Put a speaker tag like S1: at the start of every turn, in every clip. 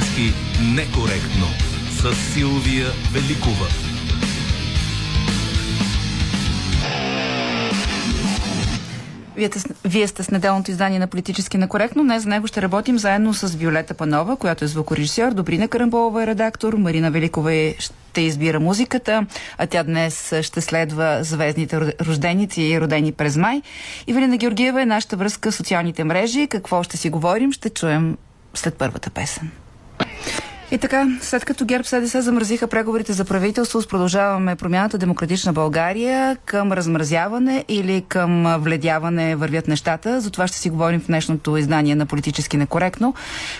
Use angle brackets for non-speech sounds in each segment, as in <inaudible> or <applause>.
S1: Политически некоректно с Силвия Великова.
S2: Вие, вие сте с неделното издание на Политически некоректно. Днес за него ще работим заедно с Виолета Панова, която е звукорежисьор, Добрина Карамболова е редактор, Марина Великова е, ще избира музиката, а тя днес ще следва звездните рожденици и родени през май. Ивелина Георгиева е нашата връзка в социалните мрежи. Какво ще си говорим, ще чуем след първата песен. И така, след като ГЕРБ СДС замразиха преговорите за правителство, продължаваме промяната Демократична България към размразяване или към вледяване вървят нещата. За това ще си говорим в днешното издание на Политически некоректно.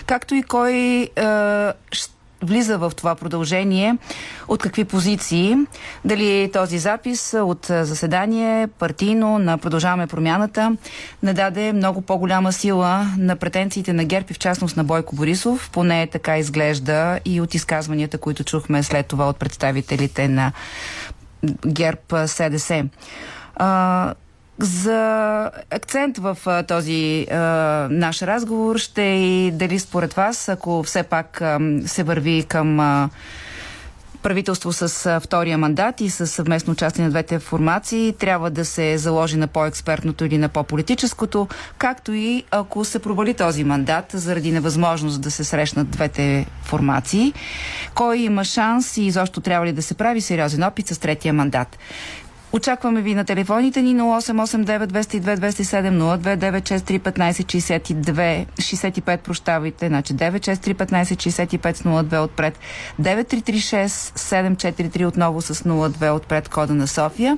S2: Както и кой е, ще влиза в това продължение, от какви позиции, дали този запис от заседание партийно на Продължаваме промяната не даде много по-голяма сила на претенциите на ГЕРБ и в частност на Бойко Борисов, поне така изглежда и от изказванията, които чухме след това от представителите на ГЕРБ СДС. За акцент в а, този а, наш разговор ще и дали според вас, ако все пак а, се върви към а, правителство с а, втория мандат и с съвместно участие на двете формации, трябва да се заложи на по-експертното или на по-политическото, както и ако се провали този мандат заради невъзможност да се срещнат двете формации, кой има шанс и изобщо трябва ли да се прави сериозен опит с третия мандат. Очакваме ви на телефоните ни 0889 202 207 02 963 65, прощавайте, значи 963 15 65 с 02 отпред, 9336 743 отново с 02 отпред кода на София.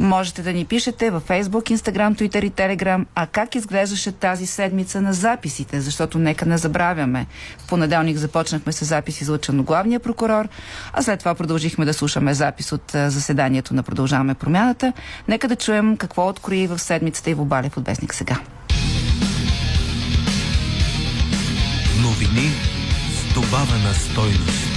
S2: Можете да ни пишете във Facebook, Instagram, Twitter и Telegram, а как изглеждаше тази седмица на записите, защото нека не забравяме. В понеделник започнахме с запис излъчен главния прокурор, а след това продължихме да слушаме запис от заседанието на Продължаваме промяната. Нека да чуем какво открои в седмицата и в Балев от Вестник сега.
S1: Новини с добавена стойност.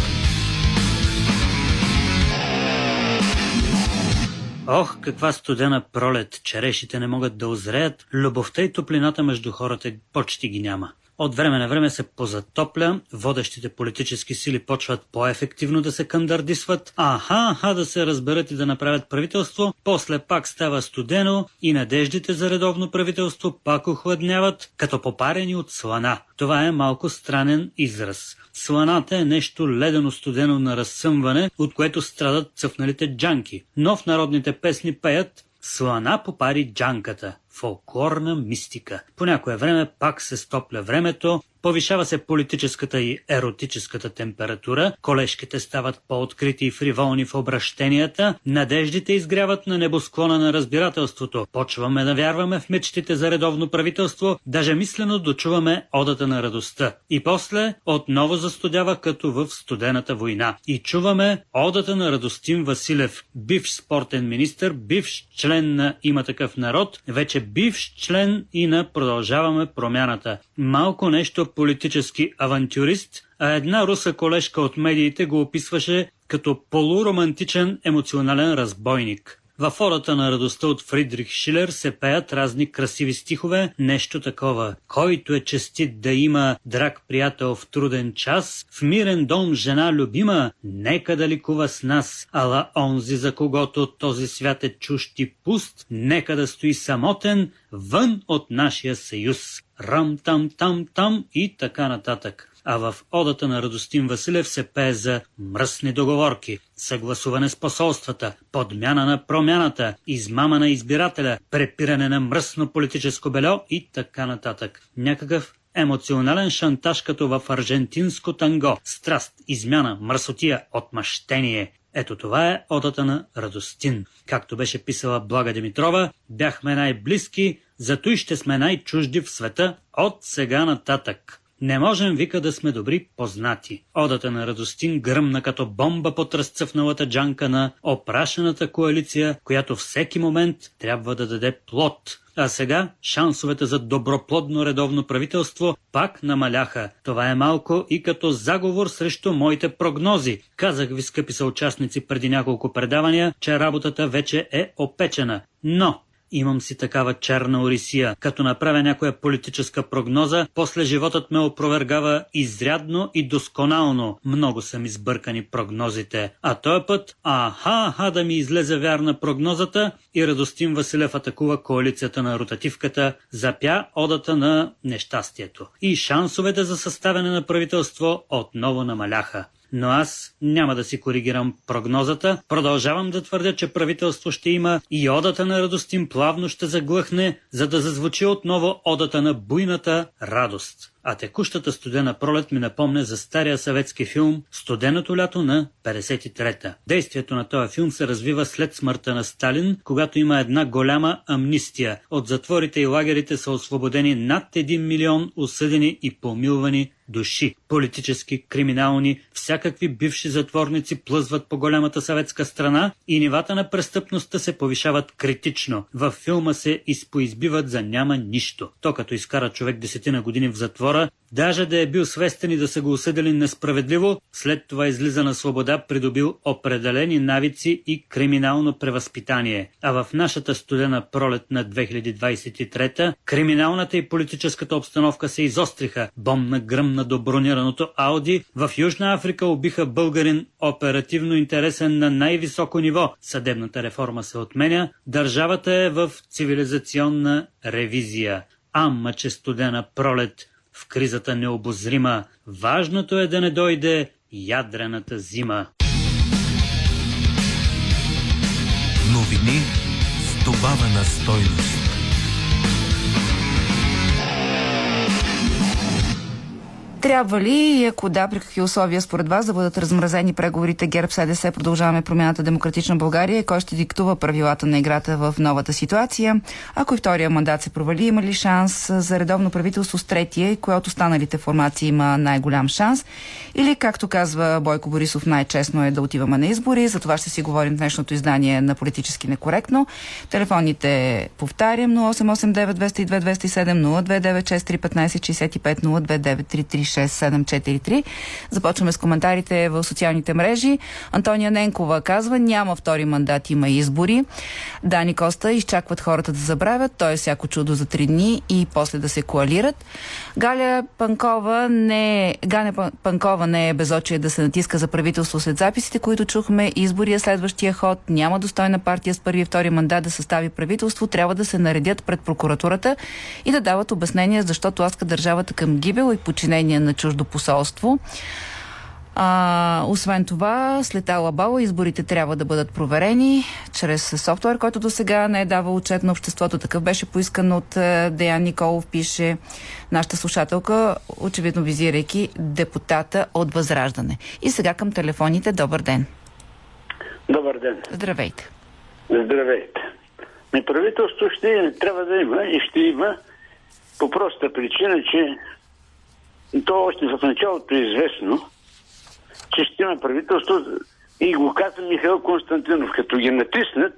S3: Ох, каква студена пролет! Черешите не могат да озреят, любовта и топлината между хората почти ги няма. От време на време се позатопля, водещите политически сили почват по-ефективно да се кандардисват, аха, аха да се разберат и да направят правителство, после пак става студено и надеждите за редовно правителство пак охладняват, като попарени от слана. Това е малко странен израз. Сланата е нещо ледено студено на разсъмване, от което страдат цъфналите джанки. Но в народните песни пеят Слана попари джанката. Фолклорна мистика. По някое време пак се стопля времето, Повишава се политическата и еротическата температура, колешките стават по-открити и фриволни в обращенията, надеждите изгряват на небосклона на разбирателството, почваме да вярваме в мечтите за редовно правителство, даже мислено дочуваме одата на радостта. И после отново застудява като в студената война. И чуваме одата на Радостин Василев, бивш спортен министр, бивш член на Има такъв народ, вече бивш член и на Продължаваме промяната. Малко нещо политически авантюрист, а една руса колежка от медиите го описваше като полуромантичен емоционален разбойник. Във фората на радостта от Фридрих Шилер се пеят разни красиви стихове, нещо такова. Който е честит да има драг приятел в труден час, в мирен дом жена любима, нека да ликува с нас, ала онзи за когото този свят е чущ и пуст, нека да стои самотен, вън от нашия съюз. Рам-там-там-там и така нататък а в одата на Радостин Василев се пее за мръсни договорки, съгласуване с посолствата, подмяна на промяната, измама на избирателя, препиране на мръсно политическо бельо и така нататък. Някакъв емоционален шантаж като в аржентинско танго, страст, измяна, мръсотия, отмъщение. Ето това е одата на Радостин. Както беше писала Блага Димитрова, бяхме най-близки, зато и ще сме най-чужди в света от сега нататък. Не можем, вика, да сме добри познати. Одата на Радостин гръмна като бомба под разцъфналата джанка на опрашената коалиция, която всеки момент трябва да даде плод. А сега шансовете за доброплодно редовно правителство пак намаляха. Това е малко и като заговор срещу моите прогнози. Казах ви, скъпи съучастници, преди няколко предавания, че работата вече е опечена. Но Имам си такава черна орисия. Като направя някоя политическа прогноза, после животът ме опровергава изрядно и досконално. Много са ми сбъркани прогнозите. А този път, аха, аха да ми излезе вярна прогнозата и Радостин Василев атакува коалицията на ротативката, запя одата на нещастието. И шансовете за съставяне на правителство отново намаляха но аз няма да си коригирам прогнозата. Продължавам да твърдя, че правителство ще има и одата на радостим плавно ще заглъхне, за да зазвучи отново одата на буйната радост а текущата студена пролет ми напомня за стария съветски филм «Студеното лято на 53-та». Действието на този филм се развива след смъртта на Сталин, когато има една голяма амнистия. От затворите и лагерите са освободени над 1 милион осъдени и помилвани души. Политически, криминални, всякакви бивши затворници плъзват по голямата съветска страна и нивата на престъпността се повишават критично. Във филма се изпоизбиват за няма нищо. То като изкара човек десетина години в затвор, затвора, даже да е бил свестен и да са го осъдили несправедливо, след това излиза на свобода, придобил определени навици и криминално превъзпитание. А в нашата студена пролет на 2023 криминалната и политическата обстановка се изостриха. Бомна гръмна до бронираното Ауди. В Южна Африка убиха българин оперативно интересен на най-високо ниво. Съдебната реформа се отменя. Държавата е в цивилизационна ревизия. Ама, че студена пролет в кризата необозрима. Важното е да не дойде ядрената зима.
S1: Новини с добавена стойност.
S2: Трябва ли и ако да, при какви условия според вас да бъдат размразени преговорите ГЕРБ СДС, продължаваме промяната Демократична България кой ще диктува правилата на играта в новата ситуация? Ако и втория мандат се провали, има ли шанс за редовно правителство с третия кое от останалите формации има най-голям шанс? Или, както казва Бойко Борисов, най-честно е да отиваме на избори. За това ще си говорим в днешното издание на Политически некоректно. Телефоните повтарям 0889 202 207 029 15 65 029 6743. Започваме с коментарите в социалните мрежи. Антония Ненкова казва, няма втори мандат, има избори. Дани Коста изчакват хората да забравят, т.е. всяко чудо за три дни и после да се коалират. Галя Панкова не е, Ганя Панкова не е безочие да се натиска за правителство след записите, които чухме. Избори е следващия ход. Няма достойна партия с първи и втори мандат да състави правителство. Трябва да се наредят пред прокуратурата и да дават обяснения, защото ласка държавата към гибел и подчинение на чуждо посолство. А, освен това, след Алабала изборите трябва да бъдат проверени чрез софтуер, който до сега не е давал отчет на обществото. Такъв беше поискан от е, Деян Николов, пише нашата слушателка, очевидно визирайки депутата от Възраждане. И сега към телефоните. Добър ден.
S4: Добър ден.
S2: Здравейте.
S4: Здравейте. Ми правителство ще трябва да има и ще има по проста причина, че то още в началото е известно, че ще има правителство и го каза Михаил Константинов. Като ги натиснат,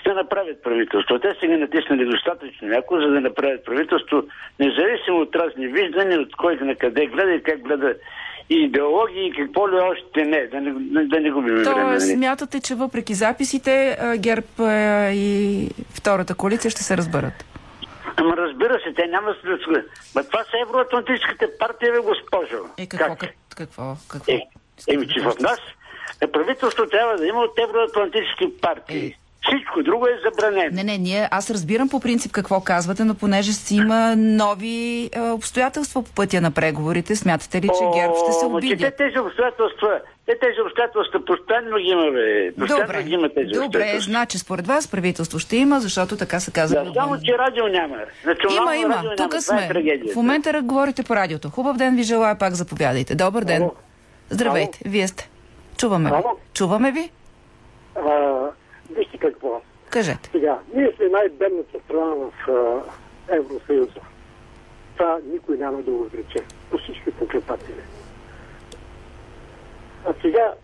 S4: ще направят правителство. Те са ги натиснали достатъчно яко, за да направят правителство, независимо от разни виждания, от кой на къде гледа и как гледа и идеологии и какво ли още не, да не, да не губим
S2: То,
S4: време. нали?
S2: смятате, че въпреки записите ГЕРБ и втората коалиция ще се разберат?
S4: Ама разбира се, те няма да Ма това са евроатлантическите партии, бе, госпожо.
S2: Е, какво?
S4: Как?
S2: Какво? какво?
S4: Е, еми, че в нас правителство трябва да има от евроатлантически партии.
S2: Е.
S4: Всичко друго е забранено.
S2: Не, не, ние, аз разбирам по принцип какво казвате, но понеже си има нови е, обстоятелства по пътя на преговорите, смятате ли, че ГЕРБ ще се
S4: О, че те тези обстоятелства, те тези обстоятелства постоянно ги има, бе. Постоянно
S2: Добре,
S4: ги има тези
S2: добре, значи според вас правителство ще има, защото така се казва.
S4: Да, само, че радио няма. Национално
S2: Има, има. Тук
S4: е
S2: сме.
S4: трагедия.
S2: В момента говорите по радиото. Хубав ден ви желая, пак заповядайте. Добър ден.
S5: Ало.
S2: Здравейте, вие сте. Чуваме ви.
S5: Ало.
S2: Чуваме ви?
S5: А, вижте какво.
S2: Кажете.
S5: Сега, ние сме най-бедната страна в а, Евросъюза. Това никой няма да го отрече. По всички покрепатели. А сега,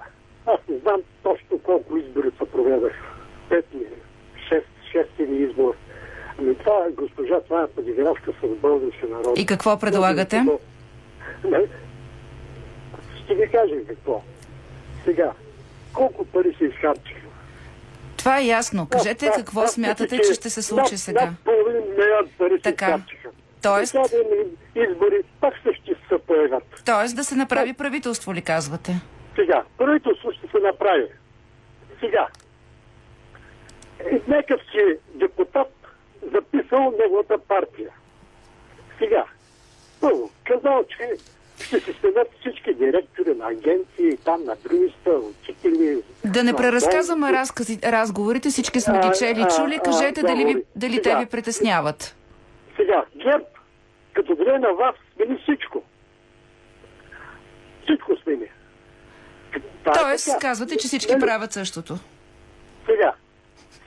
S5: аз не знам точно колко избори се проведах. Пет ли, шест, шест или избор. Ами това, госпожа, това е подигравка с български народ.
S2: И какво предлагате?
S5: Ще ви кажа какво. Сега, колко пари се изхарчиха?
S2: Това е ясно. Кажете
S5: Аз-
S2: какво
S5: аз
S2: смятате, че ще се случи
S5: над-
S2: сега.
S5: Над половин милион пари
S2: Така. Тоест?
S5: Да избори, пак ще се появят.
S2: Тоест да се направи правителство ли казвате?
S5: Сега, правителство ще се направи. Сега. Е, Някакъв си депутат записал неговата партия. Сега. Първо, казал, че ще се сменят всички директори на агенции, там на дружества, учители.
S2: Да не преразказваме разкази, разговорите, всички сме ги
S5: А,
S2: чели и
S5: а,
S2: чули.
S5: а,
S2: Кажете дали, ви, дали те
S5: Сега.
S2: ви притесняват.
S5: Сега, ГЕРБ, като дойде на вас, смени всичко. Всичко смени. Е
S2: Тоест,
S5: така.
S2: казвате, че всички
S5: Нали?
S2: правят същото.
S5: Сега.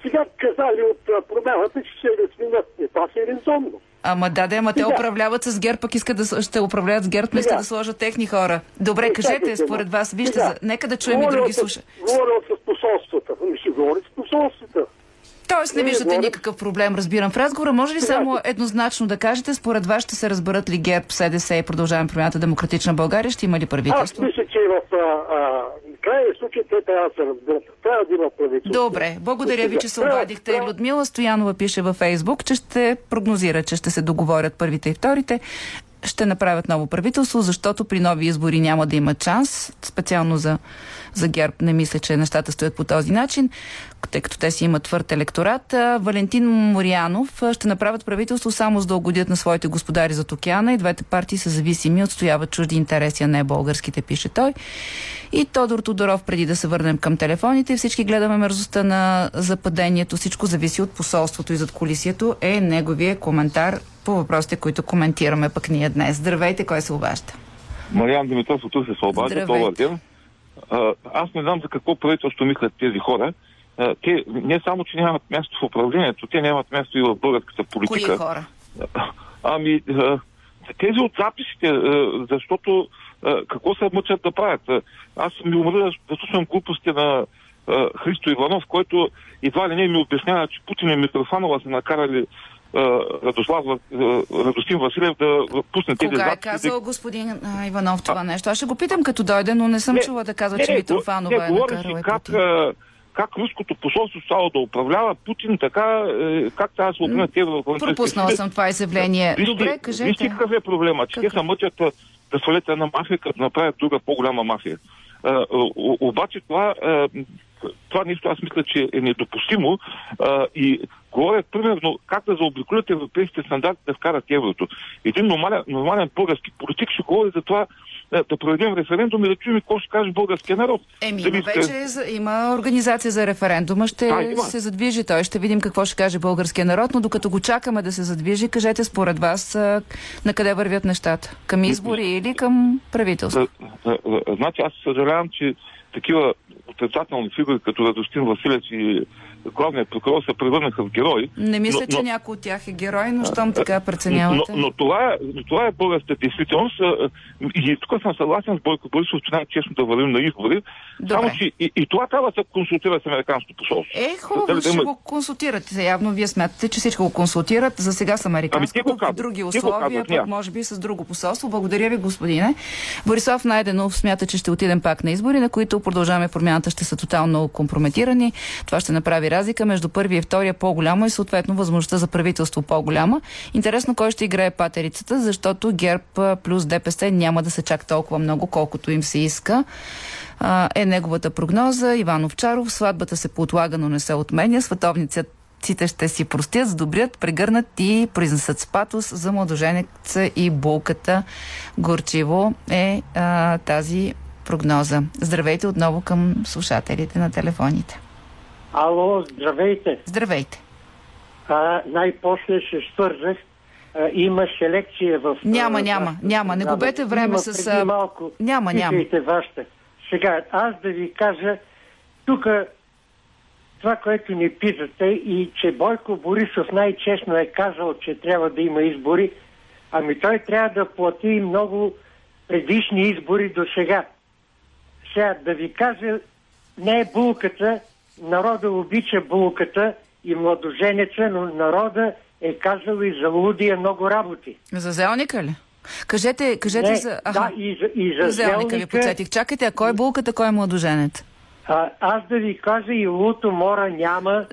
S5: Сега казали от а, промяната, че ще сменят. Не, това си е резонно.
S2: Ама да, да, ама те
S5: Сега.
S2: управляват с ГЕРБ, пък искат да ще управляват с ГЕРБ, но искат
S5: Сега.
S2: да сложат техни хора. Добре,
S5: Е,
S2: кажете, според вас, вижте,
S5: сега.
S2: за... нека да чуем и
S5: Говорил
S2: други
S5: с-
S2: слуша.
S5: Говорил с посолствата. Ами ще говори с посолствата.
S2: Тоест не виждате
S5: говоря-
S2: никакъв проблем, разбирам. В разговора може ли само еднозначно да кажете, според вас ще се разберат ли ГЕРБ, СДС и продължаваме промяната Демократична България, ще има ли
S5: Аз
S2: правителство?
S5: мисля, че в а, а, крайния случай те трябва да се разберат. Трябва да има правителство.
S2: Добре, благодаря ви, че се обадихте.
S5: трябва-
S2: Людмила Стоянова пише във Фейсбук, че ще прогнозира, че ще се договорят първите и вторите. Ще направят ново правителство, защото при нови избори няма да има шанс. Специално за, за ГЕРБ не мисля, че нещата стоят по този начин, тъй като те си имат твърд електорат. Валентин Морянов ще направят правителство само за да угодят на своите господари зад океана и двете партии са зависими, отстояват чужди интереси, а не българските, пише той. И Тодор Тодоров, преди да се върнем към телефоните, всички гледаме мерзостта на западението, всичко зависи от посолството и зад колисието, е неговия коментар по въпросите, които коментираме пък ние днес. Здравейте, кой се обажда?
S6: Мариан Димитров от се обажда. Добър ден. Аз не знам за какво правителство мислят тези хора. Те не само, че нямат място в управлението, те нямат място и в българската
S2: Кои
S6: политика.
S2: хора?
S6: Ами, тези от записите, защото какво се мъчат да правят? Аз ми умра да, слушам глупости на Христо Иванов, който едва ли не ми обяснява, че Путин и Митрофанова са накарали Радослав, а, Радостин Василев да пусне тези
S2: Кога е казал господин а, Иванов това нещо? Аз ще го питам като дойде, но не съм
S6: Не,
S2: чула да казва,
S6: не,
S2: че Митрофанова е накарала
S6: как, а, как руското посолство стало да управлява Путин така, е, как трябва да се определят тези европейски
S2: Пропуснала съм това изявление.
S6: Вижте,
S2: Добре,
S6: Вижте
S2: кажете.
S6: какъв е проблема, че те се мъчат а, да свалят една мафия, като направят друга по-голяма мафия. А, обаче това, а, това нещо аз мисля, че е недопустимо а, и говорят примерно как да заобиколят европейските стандарти да вкарат еврото. Един нормален, нормален български политик ще говори за това да проведем референдум и да чуем какво ще каже българския народ.
S2: Еми,
S6: Дали
S2: вече за- има организация за референдума, ще
S6: А, има.
S2: се задвижи той, ще видим какво ще каже българския народ, но докато го чакаме да се задвижи, кажете според вас на къде вървят нещата? Към избори или към правителство?
S6: Значи аз съжалявам, че такива отрицателни фигури, като Радостин Василев и главният прокурор се превърнаха в герои.
S2: Не мисля,
S6: но-
S2: че
S6: но-
S2: някой от тях е герой, но щом така
S6: Но,
S2: преценявате.
S6: но, това, е, но това е българската действителност. И тук съм съгласен с Бойко Борисов, че най-честно да вървим на избори.
S2: Добре.
S6: Само, че и, и това трябва да се консултира с американското посолство.
S2: Е, хубаво,
S6: да
S2: ще
S6: има-
S2: го консултирате. Явно вие смятате, че всичко го консултират. За сега с американското,
S6: Ами, казват.
S2: други условия,
S6: казват,
S2: пък може би с друго посолство. Благодаря ви, господине. Борисов Найденов смята, че ще отидем пак на избори, на които продължаваме промяната ще са тотално компрометирани. Това ще направи разлика между първия и втория по-голяма и съответно възможността за правителство по-голяма. Интересно кой ще играе патерицата, защото ГЕРБ плюс ДПС няма да се чак толкова много, колкото им се иска е неговата прогноза. Иван Овчаров, сватбата се поотлага, но не се отменя. Световниците ще си простят, сдобрят, прегърнат и произнесат с патос за младоженеца и булката. Горчиво е а, тази прогноза. Здравейте отново към слушателите на телефоните.
S5: Ало, здравейте.
S2: Здравейте.
S5: А, най-после се свързах. А, има селекция в...
S2: Няма,
S5: а,
S2: няма, няма. Не губете време
S5: Има
S2: с,
S5: преди малко.
S2: няма, няма.
S5: Вашата. Сега, аз да ви кажа, тук това, което ни питате и че Бойко Борисов най-честно е казал, че трябва да има избори, ами той трябва да плати много предишни избори до сега. Сега да ви кажа, не е булката, народа обича булката и младоженеца, но народа е казал и за лудия много работи.
S2: За зелника ли? Кажете, кажете
S5: не,
S2: за...
S5: да, и за, и за
S2: зелника ви
S5: зелника,
S2: подсетих. Чакайте, а кой е булката, кой е младоженец?
S5: А, аз да ви кажа и луто мора няма,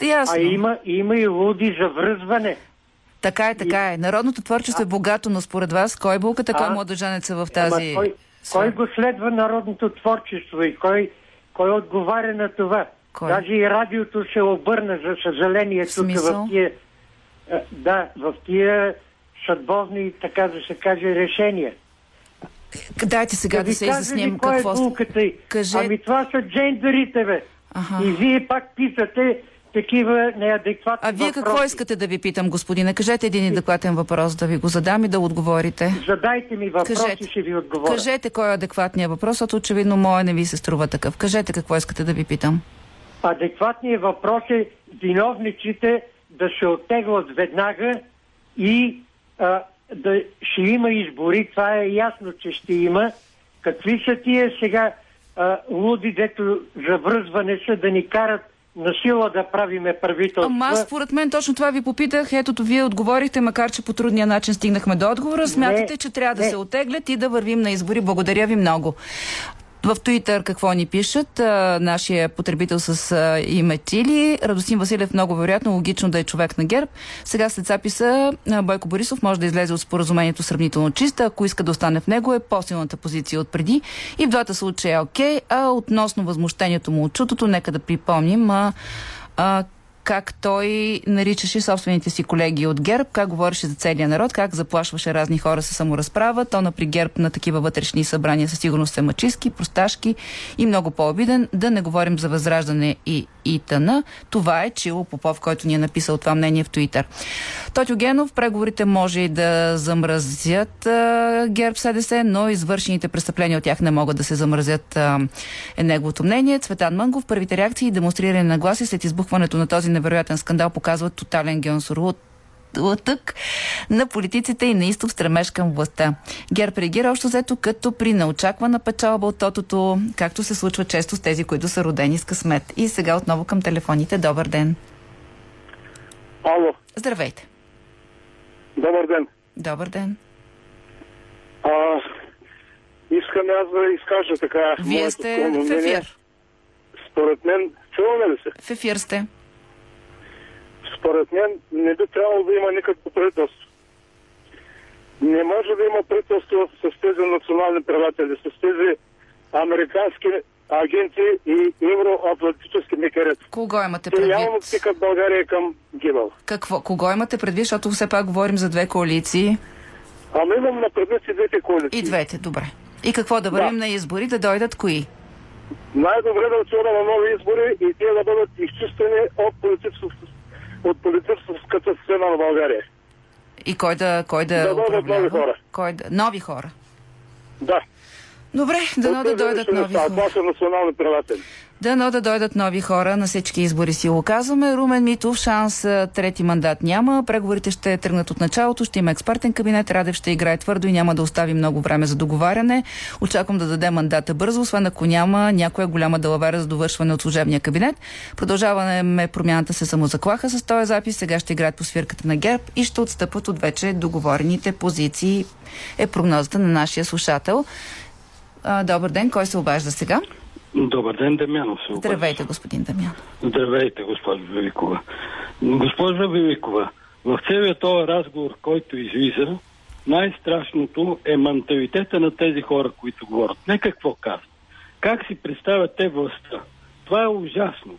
S2: Е, Ясно.
S5: а има, има и луди за връзване.
S2: Така е, така е. Народното творчество е богато, но според вас, кой е булката, кой е
S5: А,
S2: младоженеца в
S5: Ама
S2: тази...
S5: кой, кой го следва народното творчество и кой, кой отговаря на това?
S2: Кой?
S5: Даже и радиото се обърна, за съжаление, тук в тия, а, да, в тия съдбовни, така да се каже, решения.
S2: Дайте сега да,
S5: ви
S2: се изясним
S5: кой
S2: какво...
S5: е булката й?
S2: Кажете.
S5: Ами това са джендерите, бе.
S2: Аха.
S5: И вие пак питате такива неадекватни
S2: А вие
S5: въпроси.
S2: какво искате да ви питам, господине? Кажете един адекватен въпрос да ви го задам и да отговорите.
S5: Задайте ми въпроси,
S2: Кажете.
S5: ще ви отговоря.
S2: Кажете кой е адекватният въпрос, защото очевидно моя не ви се струва такъв. Кажете какво искате да ви питам.
S5: Адекватният въпрос е виновниците да се оттеглят веднага и а, да ще има избори. Това е ясно, че ще има. Какви са тия сега а, луди, дето за връзване са да ни карат на сила да правиме правителство?
S2: Ама аз според мен точно това ви попитах. Ето, вие отговорихте, макар че по трудния начин стигнахме до отговора. Смятате, че трябва да
S5: не.
S2: се отеглят и да вървим на избори. Благодаря ви много. В Туитър какво ни пишат? Нашия потребител с а, име Тили. Радосин Василев много вероятно, логично да е човек на ГЕРБ. Сега след записа Бойко Борисов може да излезе от споразумението сравнително чиста. Ако иска да остане в него е по-силната позиция от преди. И в двата случая е окей. А относно възмущението му от чутото, нека да припомним а, а, как той наричаше собствените си колеги от ГЕРБ, как говореше за целия народ, как заплашваше разни хора с саморазправа. Тона при ГЕРБ на такива вътрешни събрания със сигурност е мачистки, просташки и много по-обиден. Да не говорим за възраждане и, и. Това е Чило Попов, който ни е написал това мнение в Туитър. Тотю Генов, преговорите може и да замразят а, ГЕРБ СДС, но извършените престъпления от тях не могат да се замразят, а, е неговото мнение. Цветан Мангов, първите реакции и демонстриране на гласи след избухването на този невероятен скандал показват тотален геонсорлут лътък на политиците и неистов стремеж към властта. ГЕРБ реагира общо взето като при неочаквана печалба от тотото, както се случва често с тези, които са родени с късмет. И сега отново към телефоните. Добър ден.
S7: Ало,
S2: Здравейте.
S7: добър ден.
S2: Добър ден.
S7: А, искам аз да изкажа така.
S2: Вие сте в ефир.
S7: Според мен, чуваме ли се?
S2: В ефир сте.
S7: Според мен не би трябвало да има никакво правителство. Не може да има правителство с тези национални предатели, с тези американски агенти и евроатлантически мекерета.
S2: Кого имате
S7: Те явно
S2: предвид?
S7: тикат България към гибел.
S2: Какво? Кого имате предвид? Защото все пак говорим за две коалиции.
S7: Ама имам на предвид и двете коалиции.
S2: И двете, добре. И какво да вървим на избори, да дойдат кои?
S7: Най-добре да отиваме на нови избори и те да бъдат изчистени от, политическо- от политическата сцена на България.
S2: И кой да, кой да,
S7: Да дойдат нови хора.
S2: Кой да... Нови хора.
S7: Да.
S2: Добре, дано да дойдат нови хора.
S7: Това са национални предатели.
S2: Дано да дойдат нови хора на всички избори си го казваме. Румен Митов, шанс трети мандат няма. Преговорите ще тръгнат от началото, ще има експертен кабинет, Радев ще играе твърдо и няма да остави много време за договаряне. Очаквам да даде мандата бързо, освен ако няма някоя голяма далавера за довършване от служебния кабинет. Продължаваме промяната се самозаклаха с този запис. Сега ще играят по свирката на ГЕРБ и ще отстъпват от вече договорените позиции. Е прогнозата на нашия слушател. Добър ден, кой се обажда сега?
S8: Добър ден, Дамянов се обажда.
S2: Здравейте, господин Дамян.
S8: Здравейте, госпожо Великова. Госпожо Великова, в целият този разговор, който излиза, най-страшното е менталитета на тези хора, които говорят. Не какво казват. Как си представят те властта. Това е ужасно.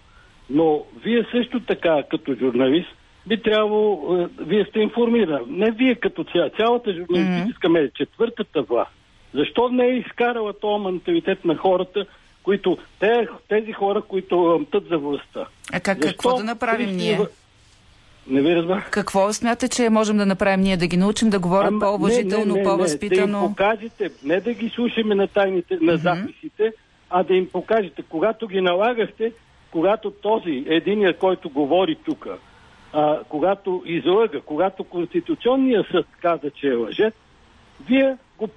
S8: Но вие също така, като журналист, би трябвало, е, вие сте информирани. Не вие като цяло, цялата журналистическа медия, четвъртата власт. Защо не е изкарала този менталитет на хората, които, те, тези хора, които мтат за властта?
S2: А как,
S8: Защо
S2: какво да направим
S8: Христо
S2: ние?
S8: Не ви разбрах.
S2: Какво смятате, че можем да направим ние? Да ги научим да говорят по-уважително,
S8: не, Да им
S2: по-възпитано?
S8: покажете, не да ги слушаме на тайните, на записите, а да им покажете, когато ги налагахте, когато този, единият, който говори тук, когато излъга, когато Конституционният съд каза, че е лъжец, вие го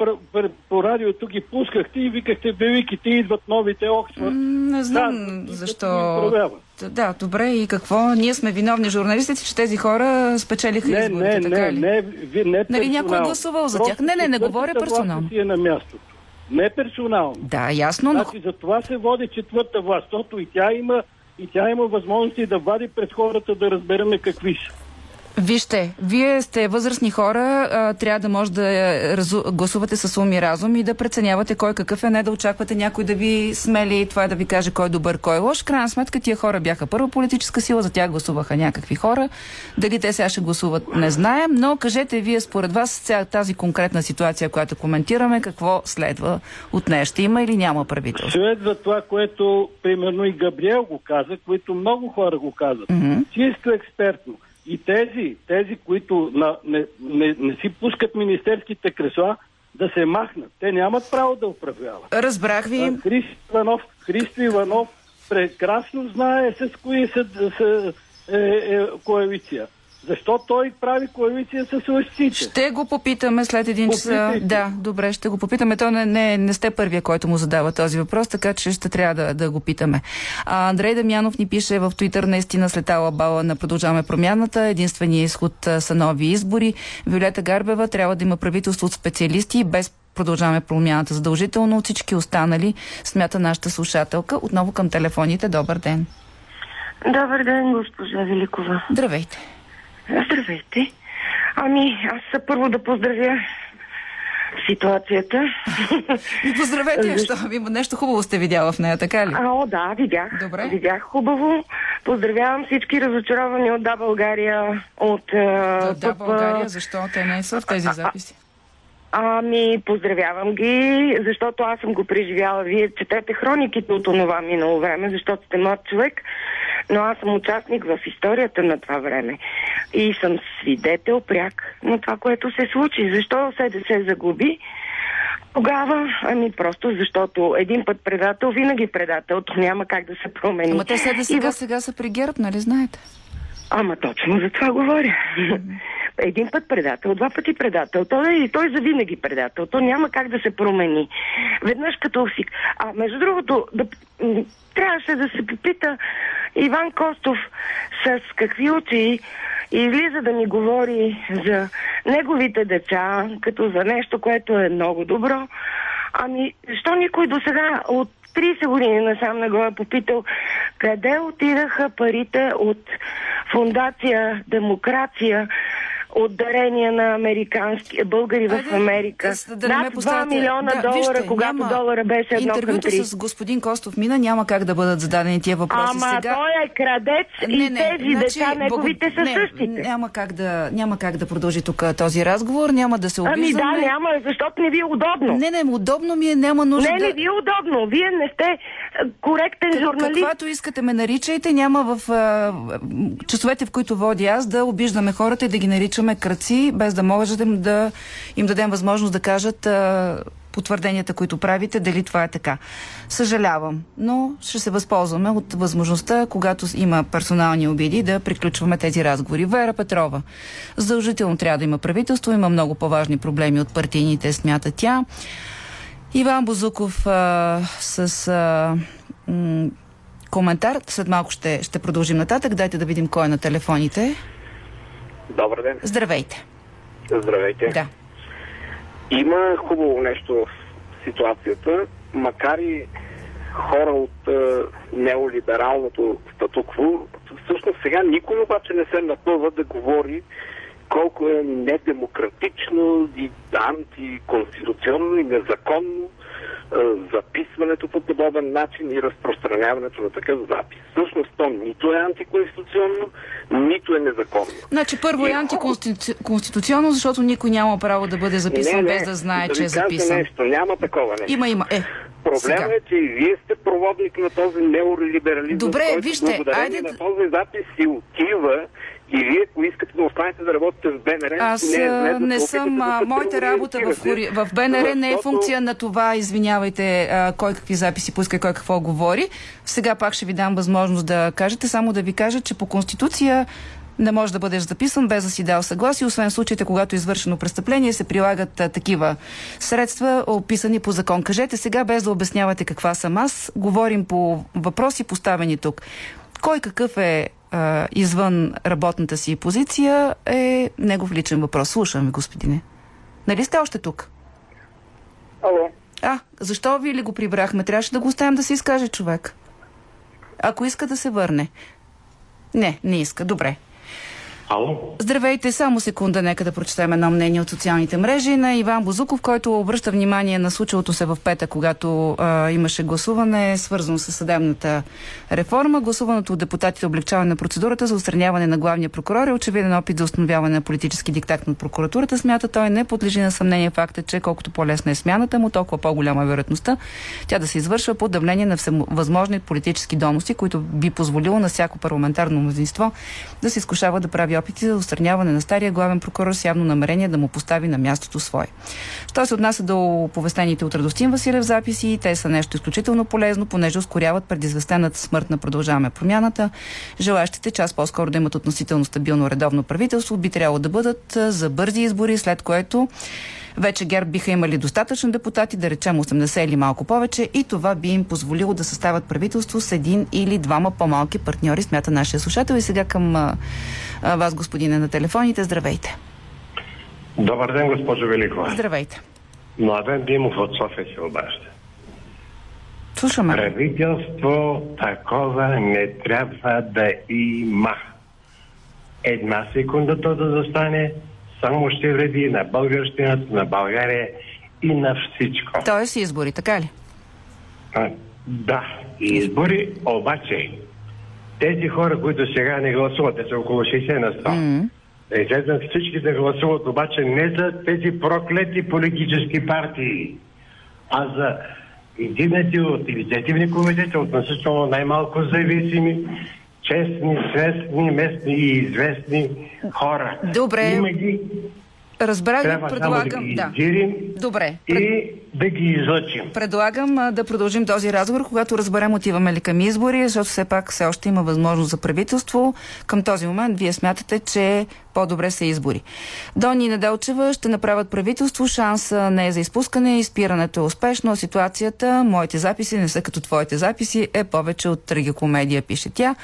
S8: по радиото ги пускахте и викахте великите идват новите Оксфорд.
S2: Не знам
S8: Да,
S2: защо. Да, добре. И какво? Ние сме виновни журналистите, че тези хора спечелиха
S8: Не,
S2: изборите,
S8: не,
S2: така
S8: не,
S2: ли?
S8: не, ви- не
S2: Нали някой е гласувал за тях? Не, не, не говоря персонално.
S8: си е на мястото. Не персонално.
S2: Да, ясно, но
S8: Значи за това се води четвърта власт, защото и тя има и тя има възможности да вади пред хората да разбереме какви са.
S2: Вижте, вие сте възрастни хора, а, трябва да може да е, разу... гласувате с ум и разум и да преценявате кой какъв е, не да очаквате някой да ви смели това да ви каже кой е добър, кой е лош. Крайна сметка тия хора бяха първа политическа сила, за тях гласуваха някакви хора. Дали те сега ще гласуват, не знаем, но кажете вие според вас тази конкретна ситуация, която коментираме, какво следва от нея? Ще има или няма правителство?
S8: Следва това, което примерно и Габриел го каза, които много хора го казват.
S2: Мгм.
S8: Чисто експертно. И тези, тези които на, не, не, не си пускат министерските кресла, да се махнат. Те нямат право да управляват.
S2: Разбрах ви.
S8: Христо Иванов, Христо Иванов прекрасно знае с кои са, са е, е, коалиция. Защо той прави коалиция с лъжците?
S2: Ще го попитаме след един час. Да, добре, ще го попитаме. То не, не, не сте първия, който му задава този въпрос, така че ще трябва да, да го питаме. А, Андрей Дамянов ни пише в Твитър, наистина след тала бала на Продължаваме промяната. Единственият изход са нови избори. Виолета Гарбева трябва да има правителство от специалисти без Продължаваме промяната задължително от всички останали, смята нашата слушателка. Отново към телефоните. Добър ден.
S9: Добър ден, госпожа Великова.
S2: Здравейте.
S9: Здравейте. Ами, аз първо да поздравя ситуацията.
S2: И поздравете, я, що нещо хубаво сте видяла в нея, така ли?
S9: А, о, да, видях.
S2: Добре.
S9: Видях хубаво. Поздравявам всички разочаровани от Да България, от... е,
S2: Да, да. България, защо те не са в тези записи?
S9: Ами, поздравявам ги, защото аз съм го преживяла. Вие четете хрониките от онова минало време, защото сте млад човек, но аз съм участник в историята на това време. И съм свидетел пряк на това, което се случи. Защо СДС загуби? Тогава, ами просто защото един път предател, винаги предател, то няма как да се промени.
S2: Ама те сега, сега, сега са при ГЕРБ, нали знаете?
S9: Ама точно за това говоря. Един път предател, два пъти предател. Той, е- той завинаги предател. То няма как да се промени. Веднъж като всик. А между другото, да, трябваше да се попита Иван Костов с какви очи излиза да ни говори за неговите деца, като за нещо, което е много добро. Ами, защо никой до сега от 30 години насам не го е попитал къде отидаха парите от фундация Демокрация, от дарения на американски българи в
S2: Айде,
S9: Америка.
S2: да- не
S9: Над 2
S2: поставяте-
S9: милиона
S2: да,
S9: долара,
S2: вижте,
S9: когато
S2: няма-
S9: долара беше едно към
S2: Интервюто
S9: три.
S2: с господин Костов мина няма как да бъдат зададени тия въпроси
S9: Ама
S2: сега.
S9: той е крадец и тези деца, неговите са
S2: не,
S9: същите.
S2: Няма как, да, няма как да продължи тук този разговор, няма да се
S9: Ами
S2: обиждаме.
S9: да, няма, защото не ви е удобно.
S2: Не, не, удобно ми е, няма нужда
S9: Не,
S2: да...
S9: не ви е удобно. Вие не сте коректен
S2: Как-
S9: журналист.
S2: Каквато искате ме наричайте, няма в а, часовете, в които водя аз, да обиждаме хората и да ги наричаме кръци, без да можем да им дадем възможност да кажат а, потвърденията, които правите, дали това е така. Съжалявам, но ще се възползваме от възможността, когато има персонални обиди, да приключваме тези разговори. Вера Петрова. Задължително трябва да има правителство, има много по-важни проблеми от партийните, смята тя. Иван Бозуков а, с а, коментар. След малко ще, ще продължим нататък. Дайте да видим кой е на телефоните.
S10: Добър ден.
S2: Здравейте.
S10: Здравейте.
S2: Да.
S10: Има хубаво нещо в ситуацията, макар и хора от е, неолибералното статукво, всъщност сега никой обаче не се напълва да говори колко е недемократично и антиконституционно и незаконно записването по подобен начин и разпространяването на такъв запис. Всъщност то нито е антиконституционно, нито е незаконно.
S2: Значи първо е антиконституционно, защото никой няма право да бъде записан без да знае,
S10: да
S2: че е записан.
S10: нещо, няма такова нещо.
S2: Има, има. Е,
S10: Проблема
S2: сега.
S10: е, че и вие сте проводник на този неолиберализъм,
S2: Добре,
S10: който
S2: вижте, айде
S10: на този запис си отива и вие, ако искате да останете да работите в БНР,
S2: Аз
S10: не, е да
S2: не
S10: се
S2: съм.
S10: да
S2: моята работа в, в БНР не е
S10: защото-
S2: функция на това, извинявайте, а, кой какви записи пуска и кой какво говори. Сега пак ще ви дам възможност да кажете, само да ви кажа, че по Конституция не може да бъдеш записан без да си дал съгласие, освен случаите, когато е извършено престъпление, се прилагат а, такива средства, описани по закон. Кажете сега, без да обяснявате каква съм аз, говорим по въпроси поставени тук. Кой какъв е а, извън работната си позиция е негов личен въпрос. Слушам ви, господине. Нали сте още тук?
S11: Ало,
S2: А, защо ви ли го прибрахме? Трябваше да го оставим да се изкаже човек. Ако иска да се върне. Не, не иска. Добре.
S11: Ало?
S2: Здравейте, само секунда, нека да прочетем едно мнение от социалните мрежи на Иван Бозуков, който обръща внимание на случилото се в пета, когато а, имаше гласуване, свързано с съдебната реформа. Гласуваното от депутатите облегчаване на процедурата за устраняване на главния прокурор е очевиден опит за установяване на политически диктат над прокуратурата. Смята той не подлежи на съмнение факта, че колкото по-лесна е смяната му, толкова по-голяма е вероятността тя да се извършва под давление на всевъзможни политически доности, които би позволило на всяко парламентарно мнозинство да се изкушава да прави опити за устраняване на стария главен прокурор с явно намерение да му постави на мястото свое. Що се отнася до повестените от Радостин Василев записи, те са нещо изключително полезно, понеже ускоряват предизвестената смърт на продължаваме промяната. Желащите час по-скоро да имат относително стабилно редовно правителство би трябвало да бъдат за бързи избори, след което вече ГЕРБ биха имали достатъчно депутати, да речем 80 или малко повече, и това би им позволило да съставят правителство с един или двама по-малки партньори, смята нашия слушател. И сега към а, а, вас, господине, на телефоните. Здравейте.
S11: Добър ден, госпожо Великова.
S2: Здравейте.
S11: Младен Димов от София се обажда.
S2: Слушаме.
S11: Правителство такова не трябва да има. Една секунда то да застане, само ще вреди на българщината, на България и на всичко.
S2: Тоест избори, така ли?
S11: А, да, избори, обаче тези хора, които сега не гласуват, те са около 60 на 100,
S2: М.
S11: да излезнат всички да гласуват, обаче не за тези проклети политически партии, а за единици от инициативни комитети, относително най-малко зависими, честни, свестни, местни и известни хора.
S2: Добре.
S11: Има ги,
S2: Разбрах
S11: да
S2: предлагам. Да.
S11: издирим
S2: Добре.
S11: и да ги излъчим.
S2: Предлагам а, да продължим този разговор, когато разберем отиваме ли към избори, защото все пак все още има възможност за правителство. Към този момент вие смятате, че по-добре са избори. Дони Неделчева ще направят правителство, шанса не е за изпускане, изпирането е успешно, ситуацията, моите записи не са като твоите записи, е повече от трагикомедия, пише тя.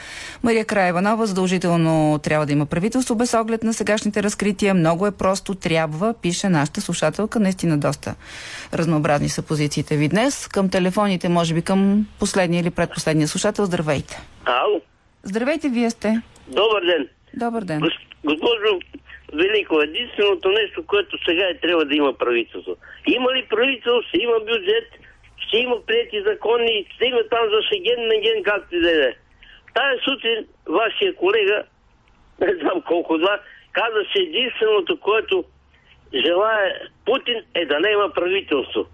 S2: Мария Краеванова задължително трябва да има правителство без оглед на сегашните разкрития. Много е просто, трябва, пише нашата слушателка. Наистина доста разнообразни са позициите ви днес. Към телефоните, може би към последния или предпоследния слушател. Здравейте.
S12: Ало,
S2: Здравейте, вие сте.
S12: добър ден.
S2: Добър ден.
S12: Гос, госпожо Велико, единственото нещо, което сега е трябва да има правителство. Има ли правителство, ще има бюджет, ще има прияти закони, ще има там за шеген, ген, както и да е. Тая сутрин вашия колега, не знам колко два, каза, че единственото, което желая Путин е да не има правителство.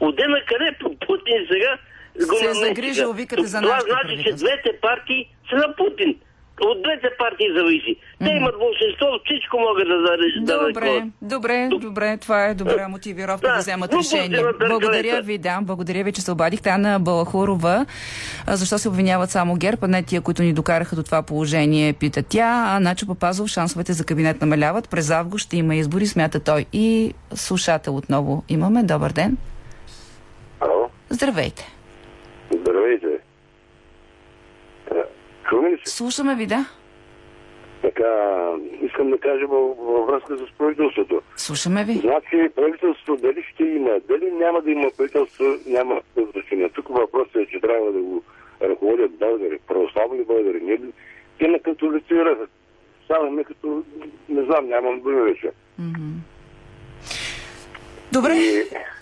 S12: Отде на къде Путин сега го
S2: Се е загрижил, викате за
S12: Това значи, че двете партии са на Путин. От двете партии зависи. Те имат большинство, всичко могат да, да, да
S2: Добре,
S12: ръководят.
S2: добре, добре. Това е добра мотивировка
S12: Да,
S2: да вземат решение. Благодаря ви, да. Благодаря ви, че се обадихте. Ана Балахурова. Защо се обвиняват само ГЕРБ, а не тия, които ни докараха до това положение, пита тя. А Начо Папазов, шансовете за кабинет намаляват. През август ще има избори, смята той. И слушател отново имаме. Добър ден. Здравейте.
S13: Е, Чуваме ли се?
S2: Слушаме ви, да?
S13: Така, искам да кажа във, във връзка с правителството.
S2: Слушаме ви.
S13: Значи правителството дали ще има, дали няма да има правителство, няма значение. Тук въпросът е, че трябва да го ръководят българи, православни българи. Ли? те на католицираха. Ставаме като, не знам, нямам думи вече.
S2: Добре.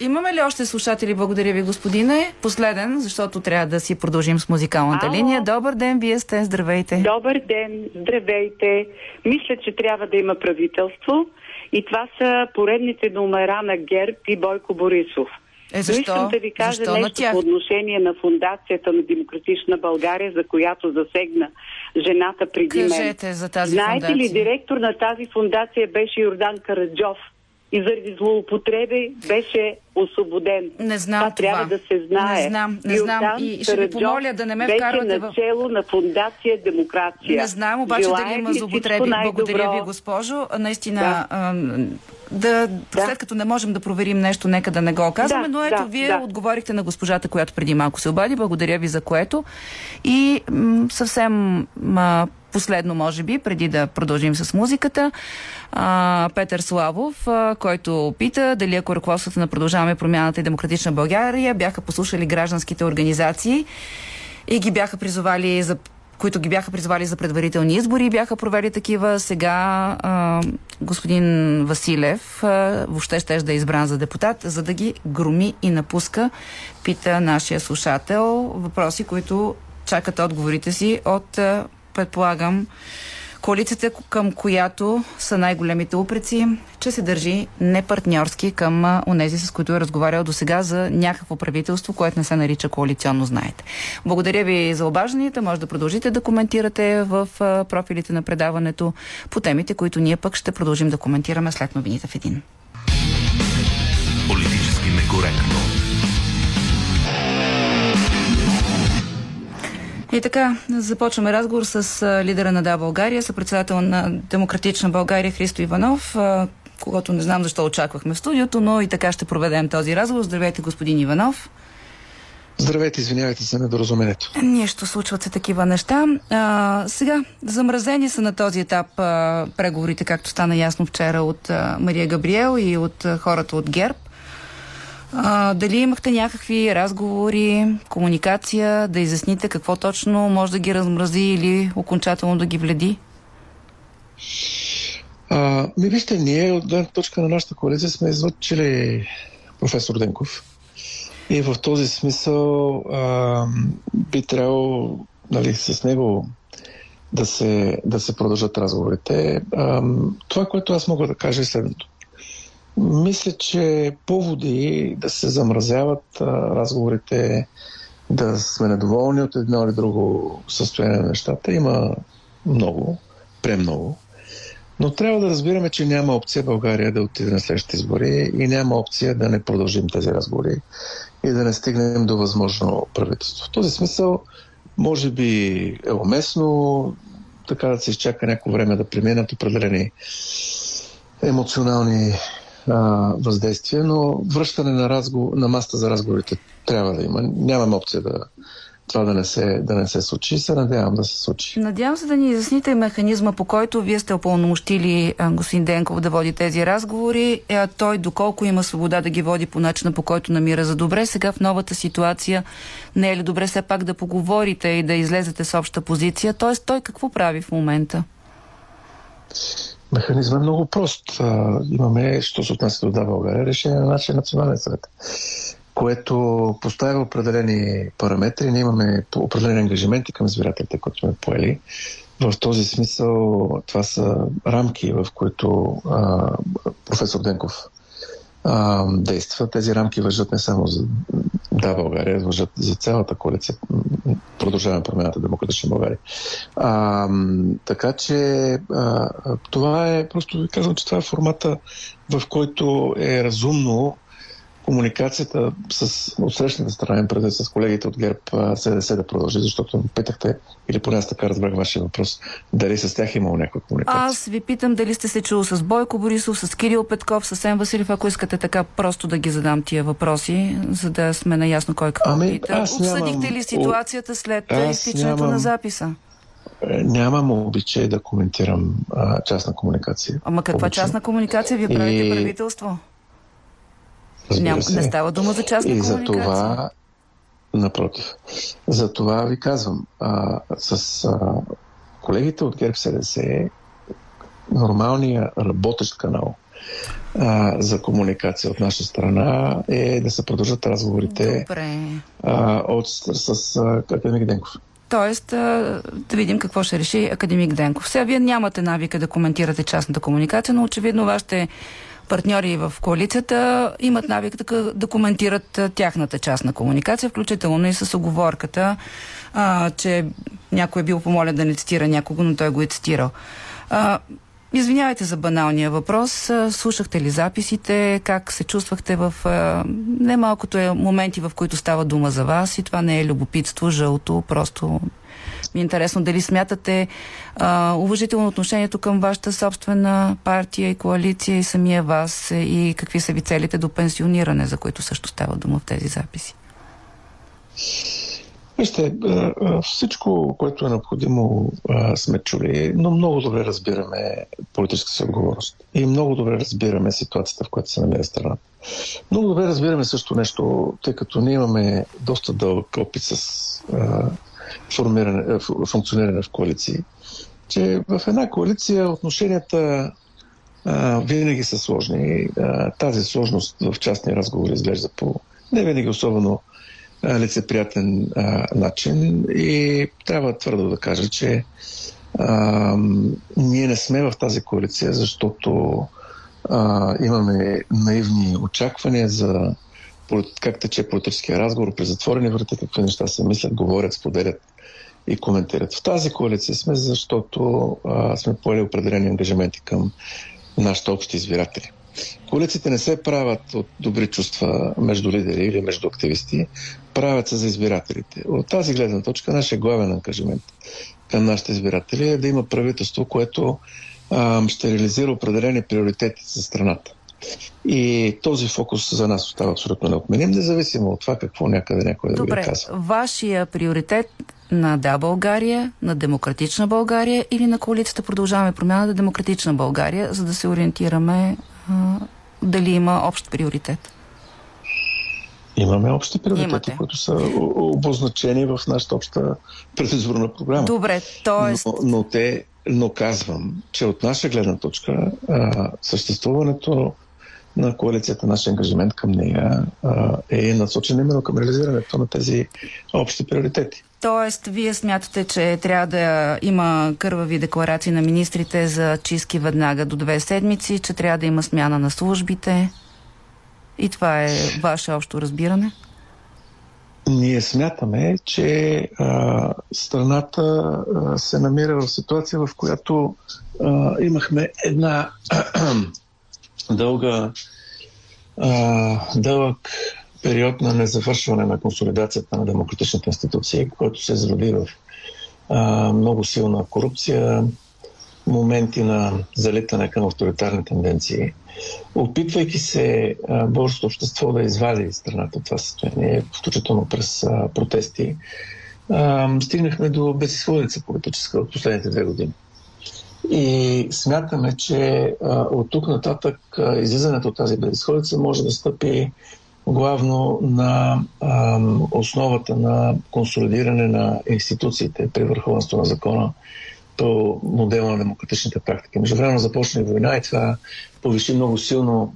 S2: Имаме ли още слушатели? Благодаря ви, господине. Последен, защото трябва да си продължим с музикалната
S14: Ало.
S2: линия. Добър ден, вие сте. Здравейте.
S14: Добър ден, здравейте. Мисля, че трябва да има правителство и това са поредните номера на ГЕРБ и Бойко Борисов.
S2: Е, защо?
S14: Но искам да ви кажа
S2: Защо
S14: нещо по отношение на фундацията на Демократична България, за която засегна жената преди мен.
S2: Кажете за тази
S14: Знаете ли,
S2: фундация.
S14: директор на тази фундация беше Йордан Караджов и заради злоупотреби беше освободен.
S2: Не знам
S14: това.
S2: това.
S14: трябва да се знае.
S2: Не знам, не знам.
S14: Йордан
S2: И ще ви помоля да не ме вкарвате в-
S14: начело на фундация Демокрация.
S2: Не знаем обаче
S14: Желая
S2: дали има злоупотреби. Благодаря ви, госпожо. Наистина,
S14: да.
S2: да, да, след като не можем да проверим нещо, нека да не го казваме,
S14: Да,
S2: но ето
S14: да,
S2: вие
S14: да.
S2: отговорихте на госпожата, която преди малко се обади. Благодаря ви за което. И м- съвсем м- последно, може би, преди да продължим с музиката. А, Петър Славов, а, който пита дали ако ръководството на Продължаваме промяната и Демократична България бяха послушали гражданските организации и ги бяха призовали за които ги бяха призвали за предварителни избори, бяха провели такива. Сега а, господин Василев а, въобще ще да е избран за депутат, за да ги громи и напуска, пита нашия слушател. Въпроси, които чакат отговорите си от, а, предполагам, коалицията, към която са най-големите упреци, че се държи непартньорски към онези, с които е разговарял до сега за някакво правителство, което не се нарича коалиционно, знаете. Благодаря ви за обажданията. Може да продължите да коментирате в профилите на предаването по темите, които ние пък ще продължим да коментираме след новините в един. Политически некоректно. И така, започваме разговор с лидера на Да България, съпредседател на Демократична България Христо Иванов, когато не знам защо очаквахме в студиото, но и така ще проведем този разговор. Здравейте, господин Иванов.
S15: Здравейте, извинявайте за недоразумението.
S2: Нищо, случват се такива неща. А, сега, замразени са на този етап а, преговорите, както стана ясно вчера от а, Мария Габриел и от а, хората от ГЕРБ. А, дали имахте някакви разговори, комуникация, да изясните какво точно може да ги размрази или окончателно да ги вледи?
S15: А, ми вижте, ние от гледна точка на нашата коалиция сме излъчили професор Денков. И в този смисъл а, би трябвало нали, с него да се, да се продължат разговорите. А, това, което аз мога да кажа е следното. Мисля, че поводи да се замразяват разговорите, да сме недоволни от едно или друго състояние на нещата, има много, премного. Но трябва да разбираме, че няма опция България да отиде на следващите избори и няма опция да не продължим тези разговори и да не стигнем до възможно правителство. В този смисъл, може би е уместно така да се изчака някакво време да преминат определени емоционални а, въздействие, но връщане на, разговор, на маста за разговорите трябва да има. Нямам опция да, това да не, се, да не се случи. Се надявам да се случи.
S2: Надявам се да ни изясните механизма, по който вие сте опълномощили господин Денков да води тези разговори. Е, той доколко има свобода да ги води по начина, по който намира за добре. Сега в новата ситуация не е ли добре все пак да поговорите и да излезете с обща позиция? Тоест той какво прави в момента?
S15: Механизмът е много прост. А, имаме, що се отнася до да България, решение на нашия национален съвет, което поставя определени параметри. Ние имаме определени ангажименти към избирателите, които сме поели. В този смисъл това са рамки, в които а, професор Денков а, действа. Тези рамки въжат не само за Да, България, въжат за цялата коалиция. Продължаваме промената Демократична България. А, така че а, това е, просто ви казвам, че това е формата, в който е разумно комуникацията с отсрещната страна, преди с колегите от ГЕРБ СДС да продължи, защото питахте, или поне аз така разбрах вашия въпрос, дали с тях е имало някаква комуникация.
S2: Аз ви питам дали сте се чул с Бойко Борисов, с Кирил Петков, с Сен Василев, ако искате така просто да ги задам тия въпроси, за да сме наясно кой какво ами, пита. Обсъдихте нямам... ли ситуацията след изтичането нямам... на записа?
S15: Е, нямам обичай да коментирам а, частна комуникация.
S2: Ама каква обичай. частна комуникация? Вие правите и... правителство? Ням, не става дума за частна
S15: И
S2: за
S15: това, напротив, за това ви казвам, а, с а, колегите от ГЕРБ СДС нормалния работещ канал а, за комуникация от наша страна е да се продължат разговорите а, от, с, с Академик Денков.
S2: Тоест, да видим какво ще реши Академик Денков. Сега вие нямате навика да коментирате частната комуникация, но очевидно вашите партньори в коалицията имат навик да, да коментират тяхната част на комуникация, включително и с оговорката, а, че някой е бил помолен да не цитира някого, но той го е цитирал. А, Извинявайте за баналния въпрос. Слушахте ли записите? Как се чувствахте в немалкото е моменти, в които става дума за вас и това не е любопитство, жълто, просто ми е интересно дали смятате а, уважително отношението към вашата собствена партия и коалиция и самия вас и какви са ви целите до пенсиониране, за които също става дума в тези записи.
S15: Вижте, всичко, което е необходимо, сме чули, но много добре разбираме политическата си отговорност. И много добре разбираме ситуацията, в която се намира страната. Много добре разбираме също нещо, тъй като ние имаме доста дълъг опит с формиране, функциониране в коалиции, че в една коалиция отношенията а, винаги са сложни. А, тази сложност в частния разговор изглежда по не винаги особено а, лицеприятен а, начин и трябва твърдо да кажа, че а, ние не сме в тази коалиция, защото а, имаме наивни очаквания за как тече политическия разговор при затворени врати, какви неща се мислят, говорят, споделят и коментират. В тази коалиция сме, защото а, сме поели определени ангажименти към нашите общи избиратели. Коалициите не се правят от добри чувства между лидери или между активисти, правят се за избирателите. От тази гледна точка нашия главен ангажимент към нашите избиратели е да има правителство, което а, ще реализира определени приоритети за страната. И този фокус за нас остава абсолютно неотменим, независимо от това какво някъде някой да
S2: Добре,
S15: ви казва.
S2: вашия приоритет на Да България, на Демократична България или на коалицията Продължаваме промяна на Демократична България, за да се ориентираме а, дали има общ приоритет?
S15: Имаме общи приоритети,
S2: Имате.
S15: които са обозначени в нашата обща предизборна програма.
S2: Добре, т.е.
S15: Но, но те, но казвам, че от наша гледна точка а, съществуването на коалицията, наш ангажимент към нея а, е насочен именно към реализирането на тези общи приоритети.
S2: Тоест, вие смятате, че трябва да има кървави декларации на министрите за чистки веднага до две седмици, че трябва да има смяна на службите. И това е ваше общо разбиране?
S15: Ние смятаме, че а, страната а, се намира в ситуация, в която а, имахме една дълга, а, дълъг период на незавършване на консолидацията на демократичните институции, който се изроди в а, много силна корупция, моменти на залитане към авторитарни тенденции. Опитвайки се българското общество да извади страната от това състояние, включително през а, протести, а, стигнахме до безисходица политическа от последните две години. И смятаме, че а, от тук нататък а, излизането от тази безисходица може да стъпи главно на а, основата на консолидиране на институциите при върховенство на закона по модела на демократичните практики. Между време започна война и това повиши много силно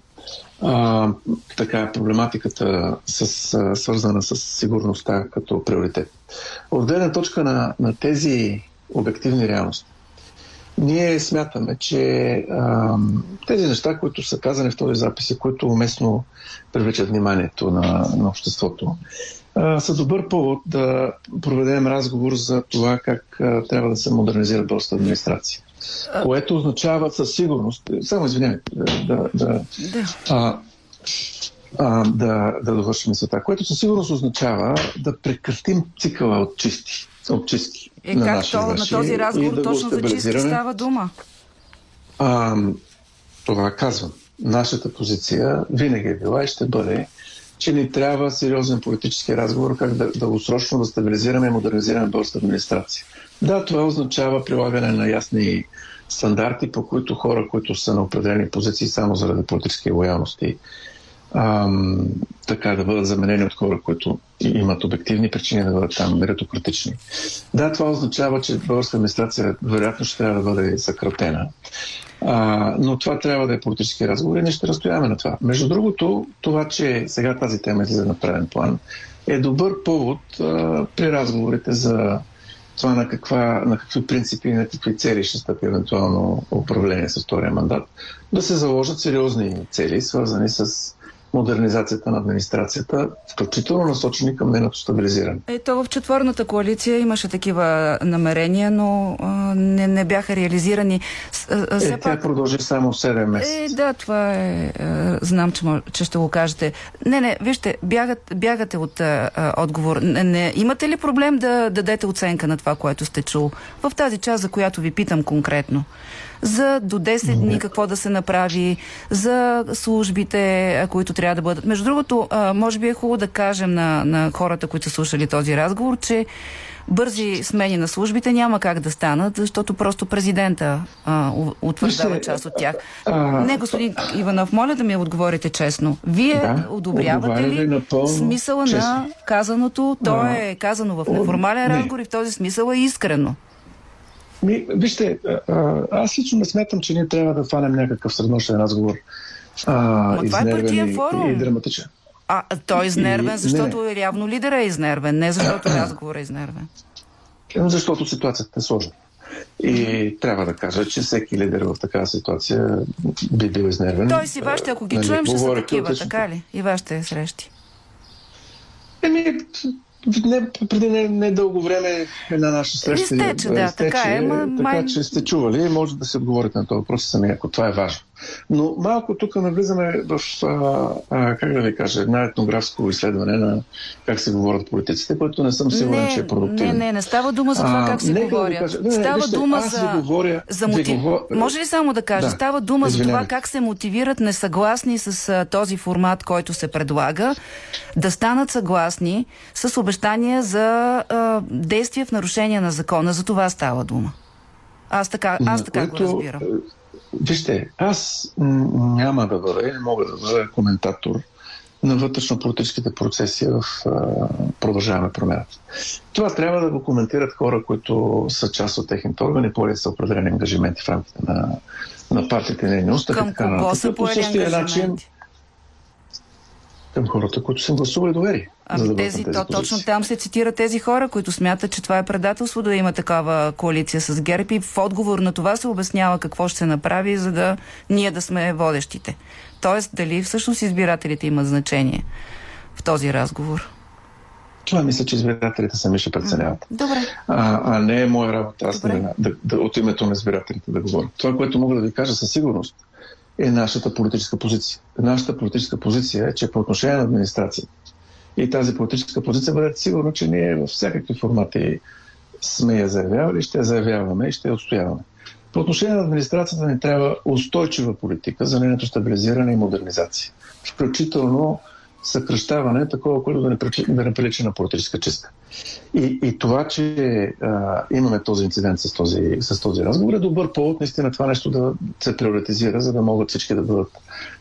S15: а, така проблематиката с, а, свързана с сигурността като приоритет. От гледна точка на, на тези обективни реалности, ние смятаме, че а, тези неща, които са казани в този запис и които уместно привличат вниманието на, на обществото, а, са добър повод да проведем разговор за това как а, трябва да се модернизира българската администрация. Което означава със сигурност, само извинявайте, да, да, да, а, а, да, да довършим мисълта, което със сигурност означава да прекратим цикъла от чисти, от чистки.
S2: Е,
S15: на
S2: как то, на този разговор
S15: да
S2: точно за чистки става дума?
S15: А, това казвам. Нашата позиция винаги е била и ще бъде, че ни трябва сериозен политически разговор как да дългосрочно да стабилизираме и модернизираме българската администрация. Да, това означава прилагане на ясни стандарти, по които хора, които са на определени позиции само заради политически лоялности, ам, така да бъдат заменени от хора, които имат обективни причини да бъдат там меритократични. Да, това означава, че българска администрация вероятно ще трябва да бъде съкратена. А, но това трябва да е политически разговор и ние ще разстояваме на това. Между другото, това, че сега тази тема излиза на преден план, е добър повод а, при разговорите за това на, каква, на какви принципи и на какви цели ще стъпи евентуално управление с втория мандат, да се заложат сериозни цели, свързани с модернизацията на администрацията, включително насочени към нейното стабилизиране.
S2: Ето в четвърната коалиция имаше такива намерения, но а, не, не бяха реализирани. А, а,
S15: Е, тя
S2: пак...
S15: продължи само 7 месеца.
S2: Е, да, това е. А, знам, че, че ще го кажете. Не, не, вижте, бягат, бягате от а, отговор. Не, не, имате ли проблем да дадете оценка на това, което сте чул? В тази част, за която ви питам конкретно. За до 10 дни какво да се направи, за службите, които трябва да бъдат. Между другото, може би е хубаво да кажем на, на хората, които са слушали този разговор, че бързи смени на службите няма как да станат, защото просто президента а, утвърждава част от тях. Не, господин Иванов, моля да ми отговорите честно. Вие да, одобрявате ли напълно, смисъла честно. на казаното? То е казано в неформален разговор и в този смисъл е искрено.
S15: Ми, вижте, аз лично не смятам, че ние трябва да фанем някакъв среднощен разговор. А,
S2: това е партиен форум.
S15: И драматичен.
S2: А той е изнервен, защото не. явно лидера е изнервен, не защото разговор е изнервен.
S15: Защото ситуацията е сложна. И трябва да кажа, че всеки лидер в такава ситуация би бил изнервен.
S2: Той си вашите, ако ги нали, чуем, ще са такива, така ли? И вашите срещи.
S15: Еми, не, преди не, не дълго време една наша среща.
S2: Изтече, да, изтече, така е. Ма,
S15: така
S2: май...
S15: че сте чували, може да се отговорите на този въпрос сами, ако това е важно. Но малко тук навлизаме в, а, а, как да ви кажа, една етнографско изследване на как се говорят политиците, което не съм сигурен,
S2: не,
S15: че е продуктивно.
S2: Не, не, не става дума за това как се говорят. Да кажа, не, става вижте, дума за,
S15: говоря,
S2: за мотив... говоря... Може ли само да кажа? Да, става дума извинявай. за това как се мотивират несъгласни с а, този формат, който се предлага, да станат съгласни с обещания за а, действия в нарушение на закона. За това става дума. Аз така, аз така което, го разбирам.
S15: Вижте, аз няма да бъда, не мога да бъда коментатор на вътрешно-политическите процеси в продължаване промяната. Това трябва да го коментират хора, които са част от техните органи, поели са определени ангажименти в рамките на, на партията и нейния устав.
S2: Към кого са поели ангажименти? Начин,
S15: към хората, които са гласували доверие.
S2: Ами да тези, тези то, точно там се цитира тези хора, които смятат, че това е предателство да има такава коалиция с ГЕРБ и в отговор на това се обяснява какво ще се направи, за да ние да сме водещите. Тоест, дали всъщност избирателите имат значение в този разговор?
S15: Това мисля, че избирателите сами ще преценяват.
S2: Добре.
S15: А, а не е моя работа аз да, да, от името на избирателите да говоря. Това, което мога да ви кажа със сигурност, е нашата политическа позиция. Нашата политическа позиция е, че по отношение на администрацията и тази политическа позиция бъдете сигурно, че ние във всякакви формати сме я заявявали, ще я заявяваме и ще я отстояваме. По отношение на администрацията ни трябва устойчива политика за нейното стабилизиране и модернизация. Включително съкръщаване, такова, което да не прилича на политическа чистка. И, и това, че а, имаме този инцидент с този, с този разговор е добър повод наистина това нещо да се приоритизира, за да могат всички да бъдат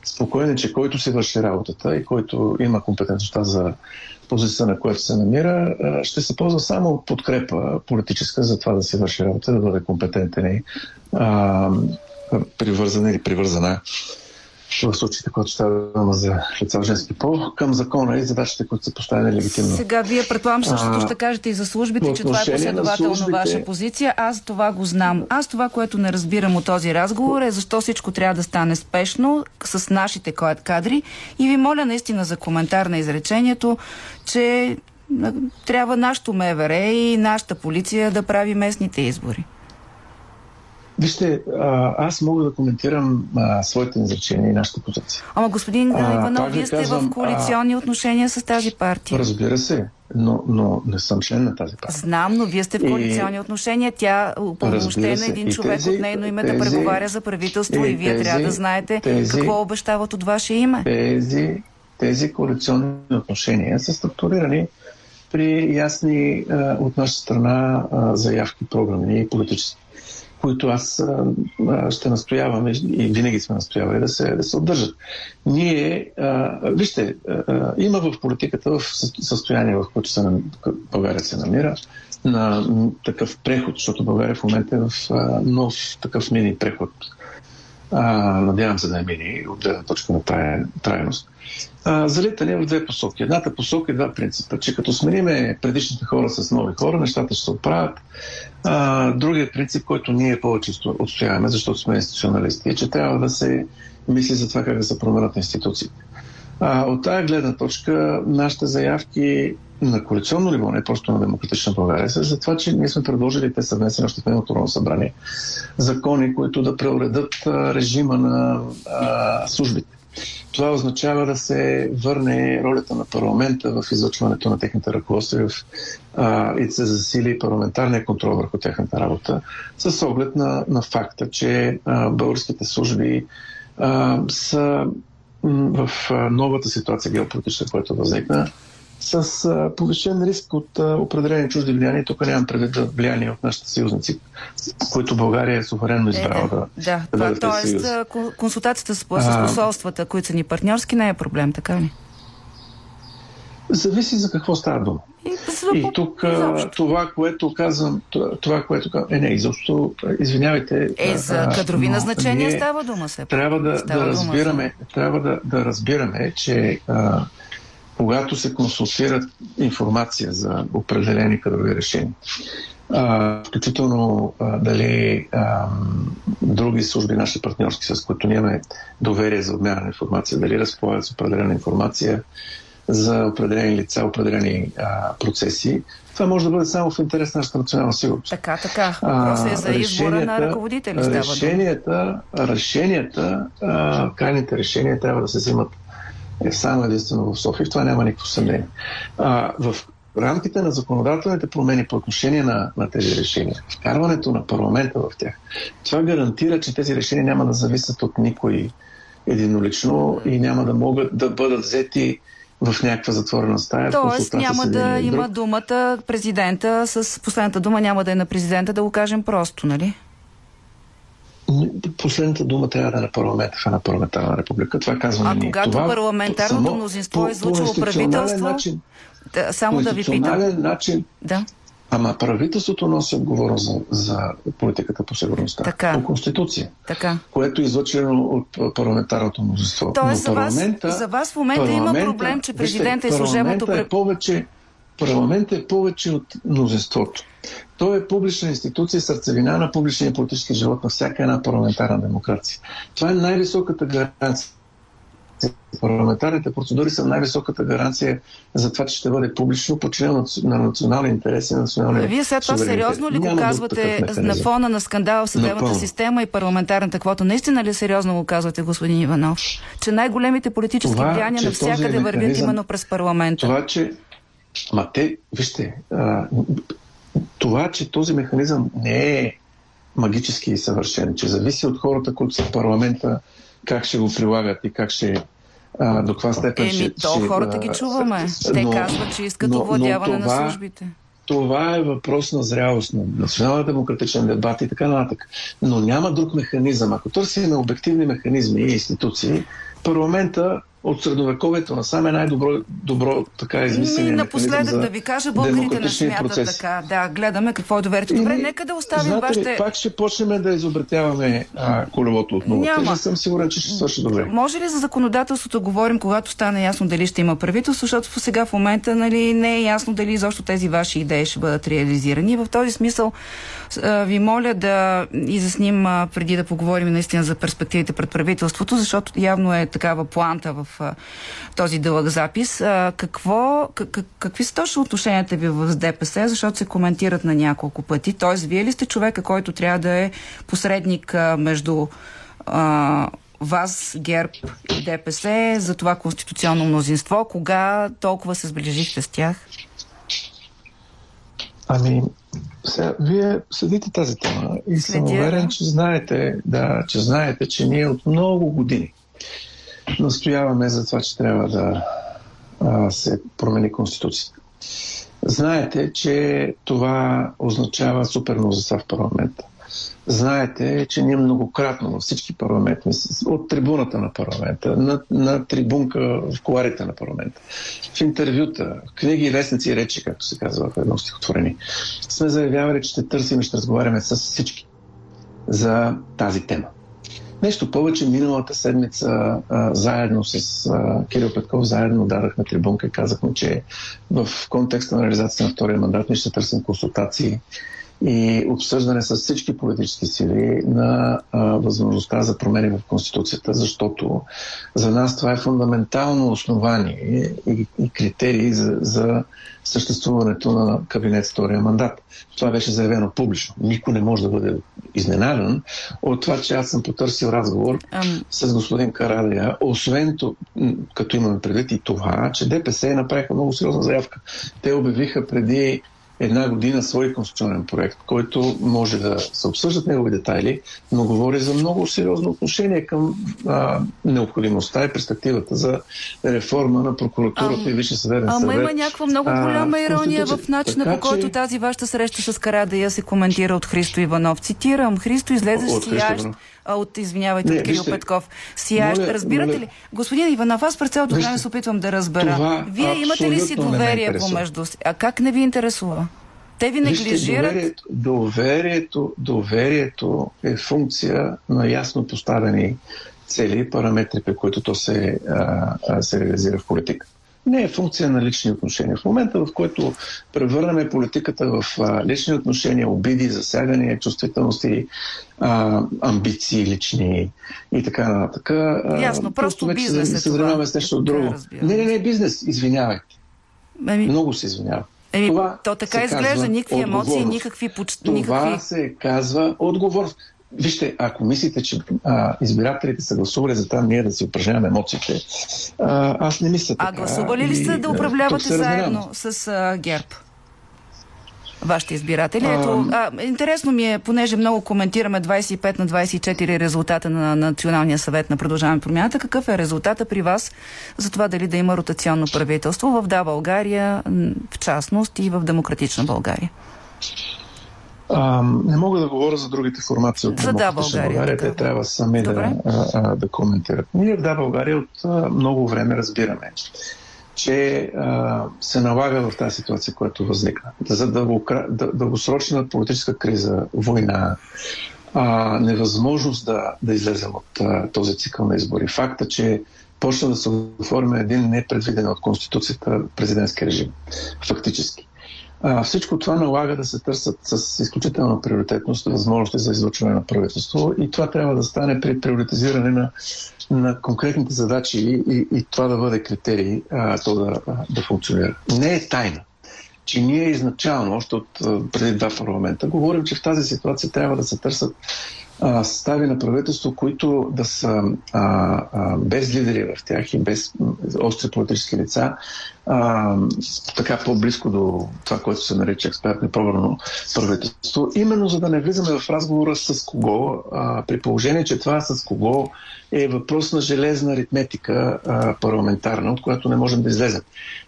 S15: спокойни, че който си върши работата и който има компетентността за позицията, на която се намира, ще се ползва само подкрепа политическа за това да си върши работа, да бъде компетентен и а, привързан или привързана в случаите, когато става дума за лица женски пол, към закона и задачите, които са поставени легитимно.
S2: Сега вие предполагам същото ще кажете и за службите, че това е последователно службите... ваша позиция. Аз това го знам. Аз това, което не разбирам от този разговор е защо всичко трябва да стане спешно с нашите кадри и ви моля наистина за коментар на изречението, че трябва нашото МВР и нашата полиция да прави местните избори.
S15: Вижте, аз мога да коментирам а, своите изречения и нашата позиция.
S2: Ама господин Иванов, вие сте казвам, в коалиционни а, отношения с тази партия.
S15: Разбира се, но, но не съм член на тази партия.
S2: Знам, но вие сте в коалиционни и... отношения. Тя упълномощена един човек тези, от нейно име тези, да преговаря за правителство и, и вие тези, трябва да знаете тези, какво обещават от ваше име.
S15: Тези, тези коалиционни отношения са структурирани при ясни а, от наша страна а, заявки, програмни и политически които аз а, ще настоявам и винаги сме настоявали да се, да се отдържат. Ние, а, вижте, а, има в политиката в състояние, в което се, България се намира, на такъв преход, защото България в момента е в а, нов такъв мини преход. Надявам се да е мини от гледна точка на трай, трайност а, залитане в две посоки. Едната посока е два принципа, че като смениме предишните хора с нови хора, нещата ще се оправят. Другият принцип, който ние повече отстояваме, защото сме институционалисти, е, че трябва да се мисли за това как да се променят институциите. А, от тази гледна точка, нашите заявки на коалиционно ниво, не просто на Демократична България, са за това, че ние сме предложили, те са внесени още в миналото събрание, закони, които да преуредат режима на а, службите. Това означава да се върне ролята на парламента в излъчването на техните ръководства и да се засили парламентарния контрол върху техната работа, с оглед на, на факта, че а, българските служби а, са в новата ситуация геополитична, която възникна, с а, повишен риск от а, определени чужди влияния. Тук нямам предвид влияние от нашите съюзници, които България е суверенно избрала да,
S2: Да,
S15: да бъде в тези
S2: тоест консултацията с, с посолствата, които са ни партньорски, не е проблем, така ли?
S15: Зависи за какво става дума.
S2: И,
S15: И тук а, това, което казвам, това, което казвам, е не, изобщо, извинявайте.
S2: Е, за кадрови назначения става дума се.
S15: Трябва да, да
S2: за-
S15: разбираме, трябва да, да разбираме, че а, когато се консултират информация за определени кадрови решения, включително дали а, други служби, наши партньорски, с които ние имаме доверие за обмяна на информация, дали разполагат с определена информация за определени лица, определени а, процеси, това може да бъде само в интерес на нашата национална сигурност.
S2: Така, така. Въпросът е за избора на ръководители. Става
S15: решенията, решенията а, крайните решения трябва да се взимат е само единствено в София. В това няма никакво съмнение. А, в рамките на законодателните промени по отношение на, на тези решения, вкарването на парламента в тях, това гарантира, че тези решения няма да зависят от никой единолично и няма да могат да бъдат взети в някаква затворена стая.
S2: Тоест няма да има думата президента, с последната дума няма да е на президента, да го кажем просто, нали?
S15: Последната дума трябва да е на парламента в една парламентарна република. Това казваме
S2: А
S15: ние.
S2: когато
S15: това,
S2: парламентарното
S15: само
S2: мнозинство е излучило правителство,
S15: Начин,
S2: да, само да ви питам.
S15: начин.
S2: Да.
S15: Ама правителството носи отговорност за, за политиката по сигурността.
S2: Така.
S15: По Конституция.
S2: Така.
S15: Което е излъчено от парламентарното мнозинство.
S2: Тоест за вас, за вас в момента има проблем, че
S15: вижте,
S2: президента и служебното...
S15: Парламента е повече, парламент е повече от мнозинството. Той е публична институция, сърцевина на публичния политически живот на всяка една парламентарна демокрация. Това е най-високата гаранция. Парламентарните процедури са най-високата гаранция за това, че ще бъде публично подчинено на национални интереси, на национални
S2: Вие след това сериозно ли го казвате на фона на скандала в съдебната
S15: Напълно.
S2: система и парламентарната квота? Наистина ли сериозно го казвате, господин Иванов? Че най-големите политически
S15: Това,
S2: влияния навсякъде вървят именно през парламента?
S15: Това, че... Ма те, вижте, а, това, че този механизъм не е магически и съвършен, че зависи от хората, които са в парламента, как ще го прилагат и как ще а, до каква степен ще...
S2: Еми, то
S15: ще,
S2: хората
S15: а,
S2: ги чуваме. Те
S15: но-
S2: казват, че искат
S15: но- но
S2: овладяване
S15: това-
S2: на службите.
S15: Това е въпрос на зрялост, на национален демократичен дебат и така нататък. Но няма друг механизъм. Ако търсим обективни механизми и институции, парламента от средновековието насам е най-добро добро, така механизъм
S2: напоследък
S15: за
S2: да ви кажа, българите не смятат
S15: процеси.
S2: така. Да, гледаме какво е доверието. Добре, нека да оставим
S15: Знаете ли,
S2: вашите...
S15: пак ще почнем да изобретяваме а, колелото от нулата.
S2: Няма.
S15: Не съм сигурен, че ще свърши добре.
S2: Може ли за законодателството говорим, когато стане ясно дали ще има правителство, защото сега в момента нали, не е ясно дали изобщо тези ваши идеи ще бъдат реализирани. В този смисъл ви моля да изясним преди да поговорим наистина за перспективите пред правителството, защото явно е такава планта в този дълъг запис. Какво, как, какви са точно отношенията ви в ДПС, защото се коментират на няколко пъти? Тоест, вие ли сте човека, който трябва да е посредник между а, вас, ГЕРБ и ДПС за това конституционно мнозинство. Кога толкова се сближихте с тях?
S15: Ами, сега, вие следите тази тема и съм
S2: Следя,
S15: уверен,
S2: да.
S15: че знаете, да, че знаете, че ние от много години настояваме за това, че трябва да а, се промени Конституцията. Знаете, че това означава супер мнозинство в парламента. Знаете, че ние многократно във всички парламенти, от трибуната на парламента, на, на трибунка в коларите на парламента, в интервюта, в книги, вестници и речи, както се казва в едно стихотворение, сме заявявали, че ще търсим и ще разговаряме с всички за тази тема. Нещо повече, миналата седмица а, заедно с а, Кирил Петков, заедно дадахме трибунка и казахме, че в контекста на реализацията на втория мандат ние ще търсим консултации и обсъждане с всички политически сили на а, възможността за промени в Конституцията, защото за нас това е фундаментално основание и, и критерий за, за съществуването на кабинет втория мандат. Това беше заявено публично. Никой не може да бъде изненадан от това, че аз съм потърсил разговор um... с господин Карадия, освен то, като имаме предвид и това, че ДПС направиха много сериозна заявка. Те обявиха преди една година свой конституционен проект, който може да се обсъждат негови детайли, но говори за много сериозно отношение към а, необходимостта и перспективата за реформа на прокуратурата а, и Висше съдебен съвет.
S2: Ама има някаква много голяма ирония в начина, така, по който че... тази вашата среща с Карадия се коментира от Христо Иванов. Цитирам, Христо излезе с сиящ от, извинявайте, не, от Кирил вижте, Петков. Сиящ. Моля, Разбирате моля, ли? Господин Иванов, аз през цялото време се опитвам да разбера. Вие имате ли си доверие помежду си? А как не ви интересува? Те ви неглижират?
S15: Доверието, доверието, доверието е функция на ясно поставени цели и параметри, при които то се, а, се реализира в политика. Не е функция на лични отношения. В момента, в който превърнем политиката в а, лични отношения, обиди, засягания, чувствителности, а, амбиции лични и така нататък.
S2: Ясно, просто, просто бизнес
S15: се,
S2: е
S15: се занимаваме с нещо друго. Да, не, не, не, бизнес, извинявайте. Ами... Много се извинявам.
S2: Еми, това то така изглежда, никакви емоции, никакви
S15: поч... Това
S2: никакви...
S15: се казва отговорност. Вижте, ако мислите, че а, избирателите са гласували за това ние да си упражняваме емоциите, а, аз не мисля така.
S2: А гласували ли сте да управлявате заедно с а, ГЕРБ? вашите избиратели. Ето, а, интересно ми е, понеже много коментираме 25 на 24 резултата на Националния съвет на Продължаване промяната. Какъв е резултата при вас за това дали да има ротационно правителство в Да България, в частност и в Демократична България?
S15: А, не мога да говоря за другите формации от
S2: за да, България.
S15: България. Те трябва сами да, а, да коментират. Ние в Да България от а, много време разбираме, че а, се налага в тази ситуация, която възникна. За дългосрочна политическа криза, война, а, невъзможност да, да излезем от а, този цикъл на избори. Факта, че почна да се оформя един непредвиден от Конституцията президентски режим. Фактически. Всичко това налага да се търсят с изключителна приоритетност възможности за излучване на правителство и това трябва да стане при приоритизиране на, на конкретните задачи и, и това да бъде критерий а, то да, да функционира. Не е тайна че ние изначално, още от преди два парламента, говорим, че в тази ситуация трябва да се търсят а, състави на правителство, които да са а, а, без лидери в тях и без остри политически лица, а, така по-близко до това, което се нарича експертно пробрано правителство, именно за да не влизаме в разговора с кого, а, при положение, че това с кого е въпрос на железна аритметика а, парламентарна, от която не можем да излезем.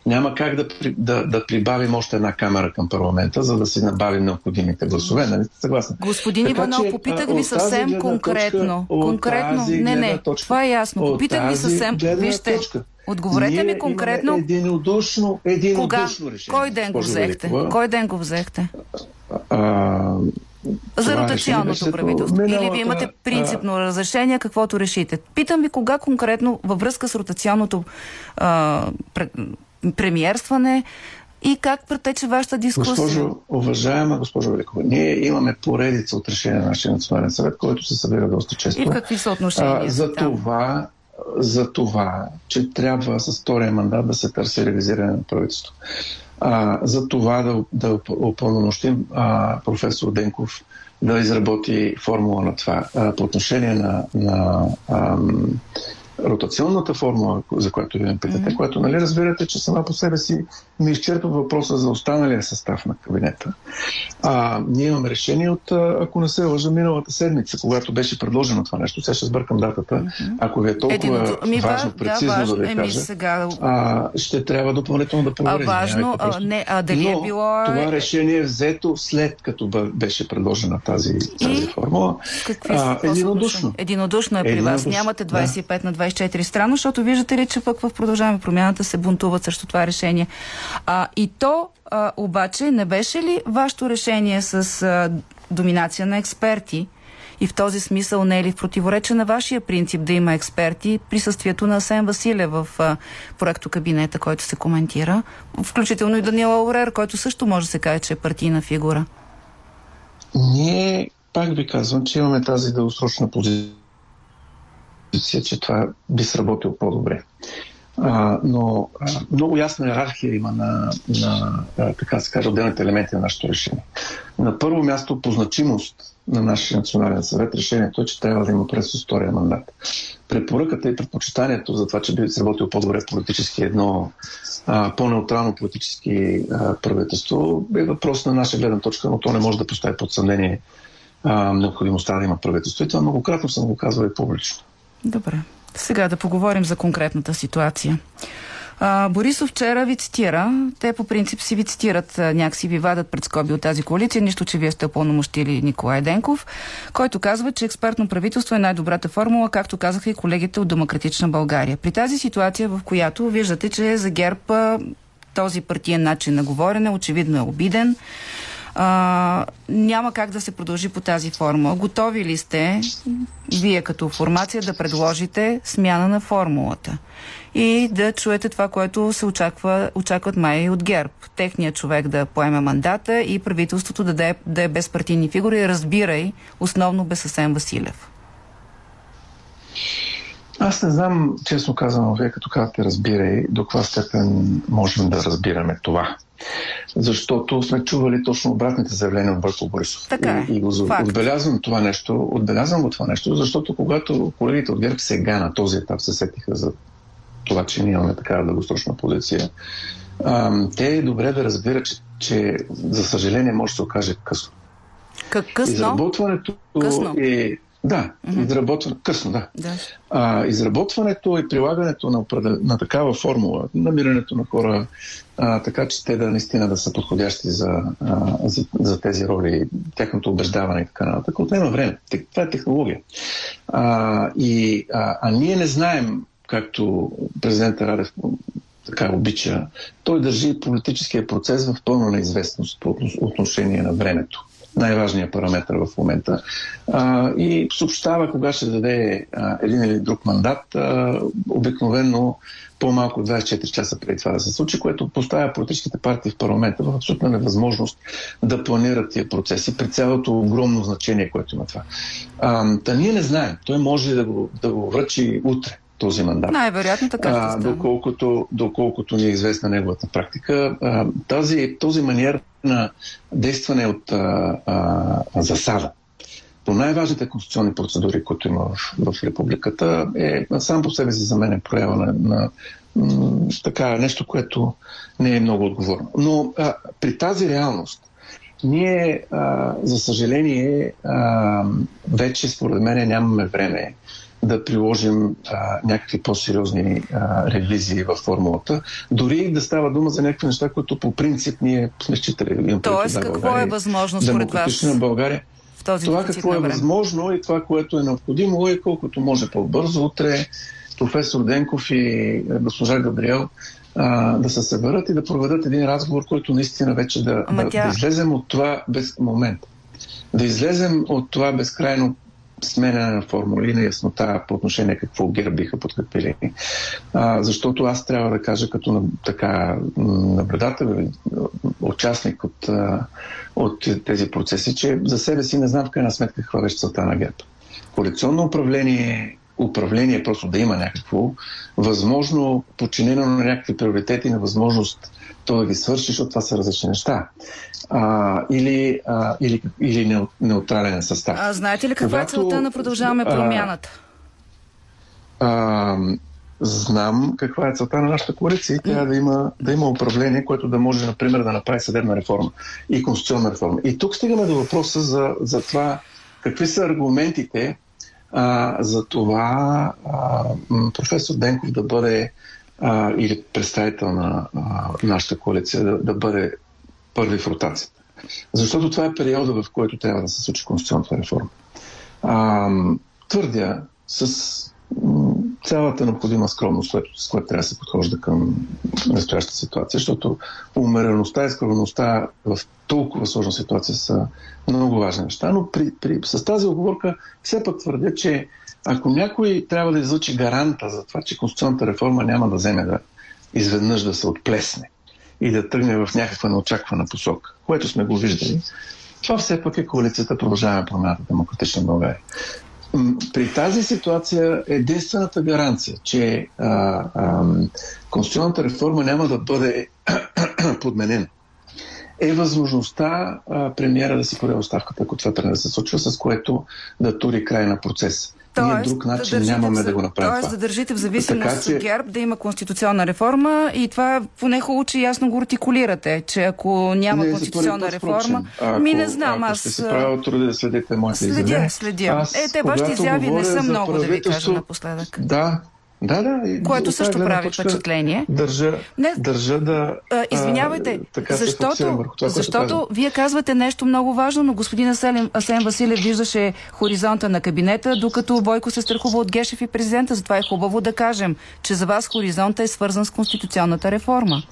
S15: Няма как да, да, да прибавим още една камера към парламента, за да си набавим необходимите гласове. Нали сте съгласни?
S2: Господин така, Иванов, че, попитах ви съвсем конкретно. Точка, конкретно. Не, не, точка, това е ясно. Попитах ви съвсем. Вижте, точка. Отговорете Ние ми конкретно.
S15: Единодушно, единодушно
S2: Кога? решение. Кой ден го взехте? Великова. Кой ден го взехте?
S15: А,
S2: за ротационното правителство. Миналата, Или ви имате принципно а... разрешение, каквото решите. Питам ви кога конкретно във връзка с ротационното а, премиерстване и как протече вашата дискусия?
S15: Госпожо, уважаема госпожо Великова, ние имаме поредица от решения на нашия национален съвет, който се събира доста често.
S2: И в какви са отношения?
S15: А, за това за това, че трябва с втория мандат да се търси ревизиране на правителство. А, за това да, да упълномощим а, професор Денков да изработи формула на това. А, по отношение на, на ам, ротационната формула, за която ви питате, mm-hmm. която, нали, разбирате, че сама по себе си не изчерпва въпроса за останалия състав на кабинета. А, ние имаме решение от, ако не се лъжа, миналата седмица, когато беше предложено това нещо. Сега ще сбъркам датата. Mm-hmm. Ако ви е толкова Един, ми, важно, прецизно да, важно, да ви еми, кажа, сега... а, ще трябва допълнително да проверим.
S2: А, важно, а, не, а дали е
S15: Но,
S2: е било...
S15: това решение е взето след като беше предложена тази, тази формула.
S2: Какви а, единодушно. Единодушно е при единодушно. вас. Нямате 25 да. на 24 странно, защото виждате ли, че пък в продължаваме промяната се бунтуват срещу това решение. А, и то а, обаче не беше ли вашето решение с а, доминация на експерти? И в този смисъл не е ли в противоречие на вашия принцип да има експерти присъствието на Асен Василев в проекто кабинета, който се коментира, включително и Даниела Орер, който също може да се каже, че е партийна фигура?
S15: ние, пак ви казвам, че имаме тази дългосрочна позиция, че това би сработило по-добре. А, но а, много ясна иерархия има на, на а, така се каже, отделните елементи на нашето решение. На първо място по значимост на нашия национален съвет решението е, че трябва да има през втория мандат. Препоръката и предпочитанието за това, че би сработил по-добре политически едно а, по-неутрално политически а, правителство е въпрос на наша гледна точка, но то не може да постави под съмнение а, необходимостта да има правителство. И това многократно съм го казвал и публично.
S2: Добре. Сега да поговорим за конкретната ситуация. А, Борисов вчера ви цитира. Те по принцип си ви цитират, някакси ви вадат пред скоби от тази коалиция, нищо, че вие сте пълномощили Николай Денков, който казва, че експертно правителство е най-добрата формула, както казаха и колегите от Демократична България. При тази ситуация, в която виждате, че за ГЕРБ този партиен начин на говорене очевидно е обиден, а, няма как да се продължи по тази формула. Готови ли сте, вие като формация, да предложите смяна на формулата? И да чуете това, което се очаква, очакват май от ГЕРБ. Техният човек да поеме мандата и правителството да, да, е, да е без партийни фигури, разбирай, основно без Асен Василев.
S15: Аз не знам, честно казано, вие като казвате разбирай, до каква степен можем да разбираме това защото сме чували точно обратните заявления от Бойко Борисов.
S2: Така е.
S15: И, и го Факт. отбелязвам това нещо, отбелязвам го това нещо, защото когато колегите от ГЕРБ сега на този етап се сетиха за това, че ние имаме такава дългосрочна позиция, а, те е добре да разбират, че, че за съжаление може да се окаже късно.
S2: Как късно?
S15: Изработването късно. е да, mm-hmm. изработване. Късно, да.
S2: да.
S15: А, изработването и прилагането на, на такава формула, намирането на хора, а, така че те да наистина да са подходящи за, а, за, за тези роли, тяхното убеждаване и така нататък, отнема време. Това е технология. А, и, а, а ние не знаем, както президента Радев така обича, той държи политическия процес в пълна неизвестност по отношение на времето най-важният параметр в момента. А, и съобщава кога ще даде а, един или друг мандат, а, обикновено по-малко 24 часа преди това да се случи, което поставя политическите партии в парламента в абсолютна невъзможност да планират тия процеси при цялото огромно значение, което има това. А, та ние не знаем. Той може да го, да го връчи утре този мандат.
S2: Най-вероятно така ще
S15: а, доколкото, доколкото ни е известна неговата практика. А, тази, този маниер на действане от а, а, засада по най-важните конституционни процедури, които има в, в републиката, е сам по себе си за мен е проява на, на м, така нещо, което не е много отговорно. Но а, при тази реалност, ние, а, за съжаление, а, вече според мен нямаме време да приложим а, някакви по-сериозни а, ревизии във формулата. Дори да става дума за някакви неща, които по принцип ние сме считали.
S2: Тоест, какво България, е възможно според вас?
S15: На България.
S2: В този
S15: това какво е възможно и това, което е необходимо е колкото може по-бързо. Утре професор Денков и госпожа Габриел а, да се съберат и да проведат един разговор, който наистина вече да, да, тя... да излезем от това без момент. Да излезем от това безкрайно сменяне на формули, на яснота по отношение какво ГЕРБ биха подкрепили. А, защото аз трябва да кажа като така наблюдател, участник от, от тези процеси, че за себе си не знам в крайна сметка каква беше целта на ГЕРБ. Коалиционно управление управление, просто да има някакво възможно подчинено на някакви приоритети, на възможност то да ги свърши, защото това са различни неща. А, или, а, или, или неутрален състав.
S2: А знаете ли каква Когато, е целта на продължаваме промяната?
S15: А, а, знам каква е целта на нашата коалиция и трябва да има, да има управление, което да може, например, да направи съдебна реформа и конституционна реформа. И тук стигаме до въпроса за, за това какви са аргументите а, за това а, професор Денков да бъде а, или представител на а, нашата коалиция да, да бъде първи в ротацията. Защото това е периода, в който трябва да се случи конституционната реформа. А, твърдя с цялата необходима скромност, с която трябва да се подхожда към настоящата ситуация, защото умереността и скромността в толкова сложна ситуация са много важни неща, но при, при, с тази оговорка все пък твърдя, че ако някой трябва да излъчи гаранта за това, че конституционната реформа няма да вземе да изведнъж да се отплесне и да тръгне в някаква неочаквана посока, което сме го виждали, Това все пък е коалицията Продължаваме промяната Демократична България. При тази ситуация единствената гаранция, че а, а, конституционната реформа няма да бъде <clears throat> подменена, е възможността премиера да си поде оставката, ако това трябва да се случва, с което да тури край на процес. Тоест, Ние друг начин да нямаме в, да го направим.
S2: Тоест това. да държите в зависимост така, че... от ГЕРБ да има конституционна реформа и това поне хубаво, че ясно го артикулирате, че ако няма не, конституционна реформа, ако, ми не знам,
S15: ако
S2: аз...
S15: Ще се правя труда да следите моите
S2: следя,
S15: изявления.
S2: Следя, аз, е, те вашите изяви не са много, да ви кажа напоследък.
S15: Да, да, да.
S2: Което също прави впечатление.
S15: Държа, не, държа да.
S2: А, извинявайте, а, защото, това, защото вие казвате нещо много важно, но господин Асен, Асен Василев виждаше хоризонта на кабинета, докато Бойко се страхува от Гешев и президента. Затова е хубаво да кажем, че за вас хоризонта е свързан с конституционната реформа.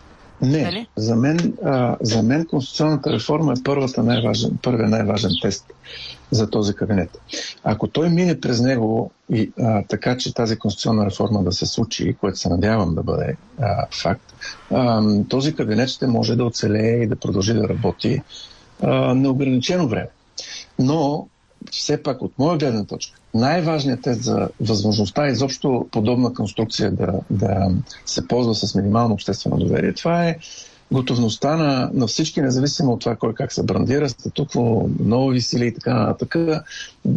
S15: Не, нали? за мен, а, за мен конституционната реформа е първата най-важен, първият най-важен тест за този кабинет. Ако той мине през него и а, така, че тази конституционна реформа да се случи, което се надявам да бъде а, факт, а, този кабинет ще може да оцелее и да продължи да работи а, неограничено време. Но, все пак, от моя гледна точка, най-важният тест за възможността изобщо подобна конструкция да, да се ползва с минимално обществено доверие, това е готовността на, на всички, независимо от това кой как се брандира, статукво, нови сили и така нататък,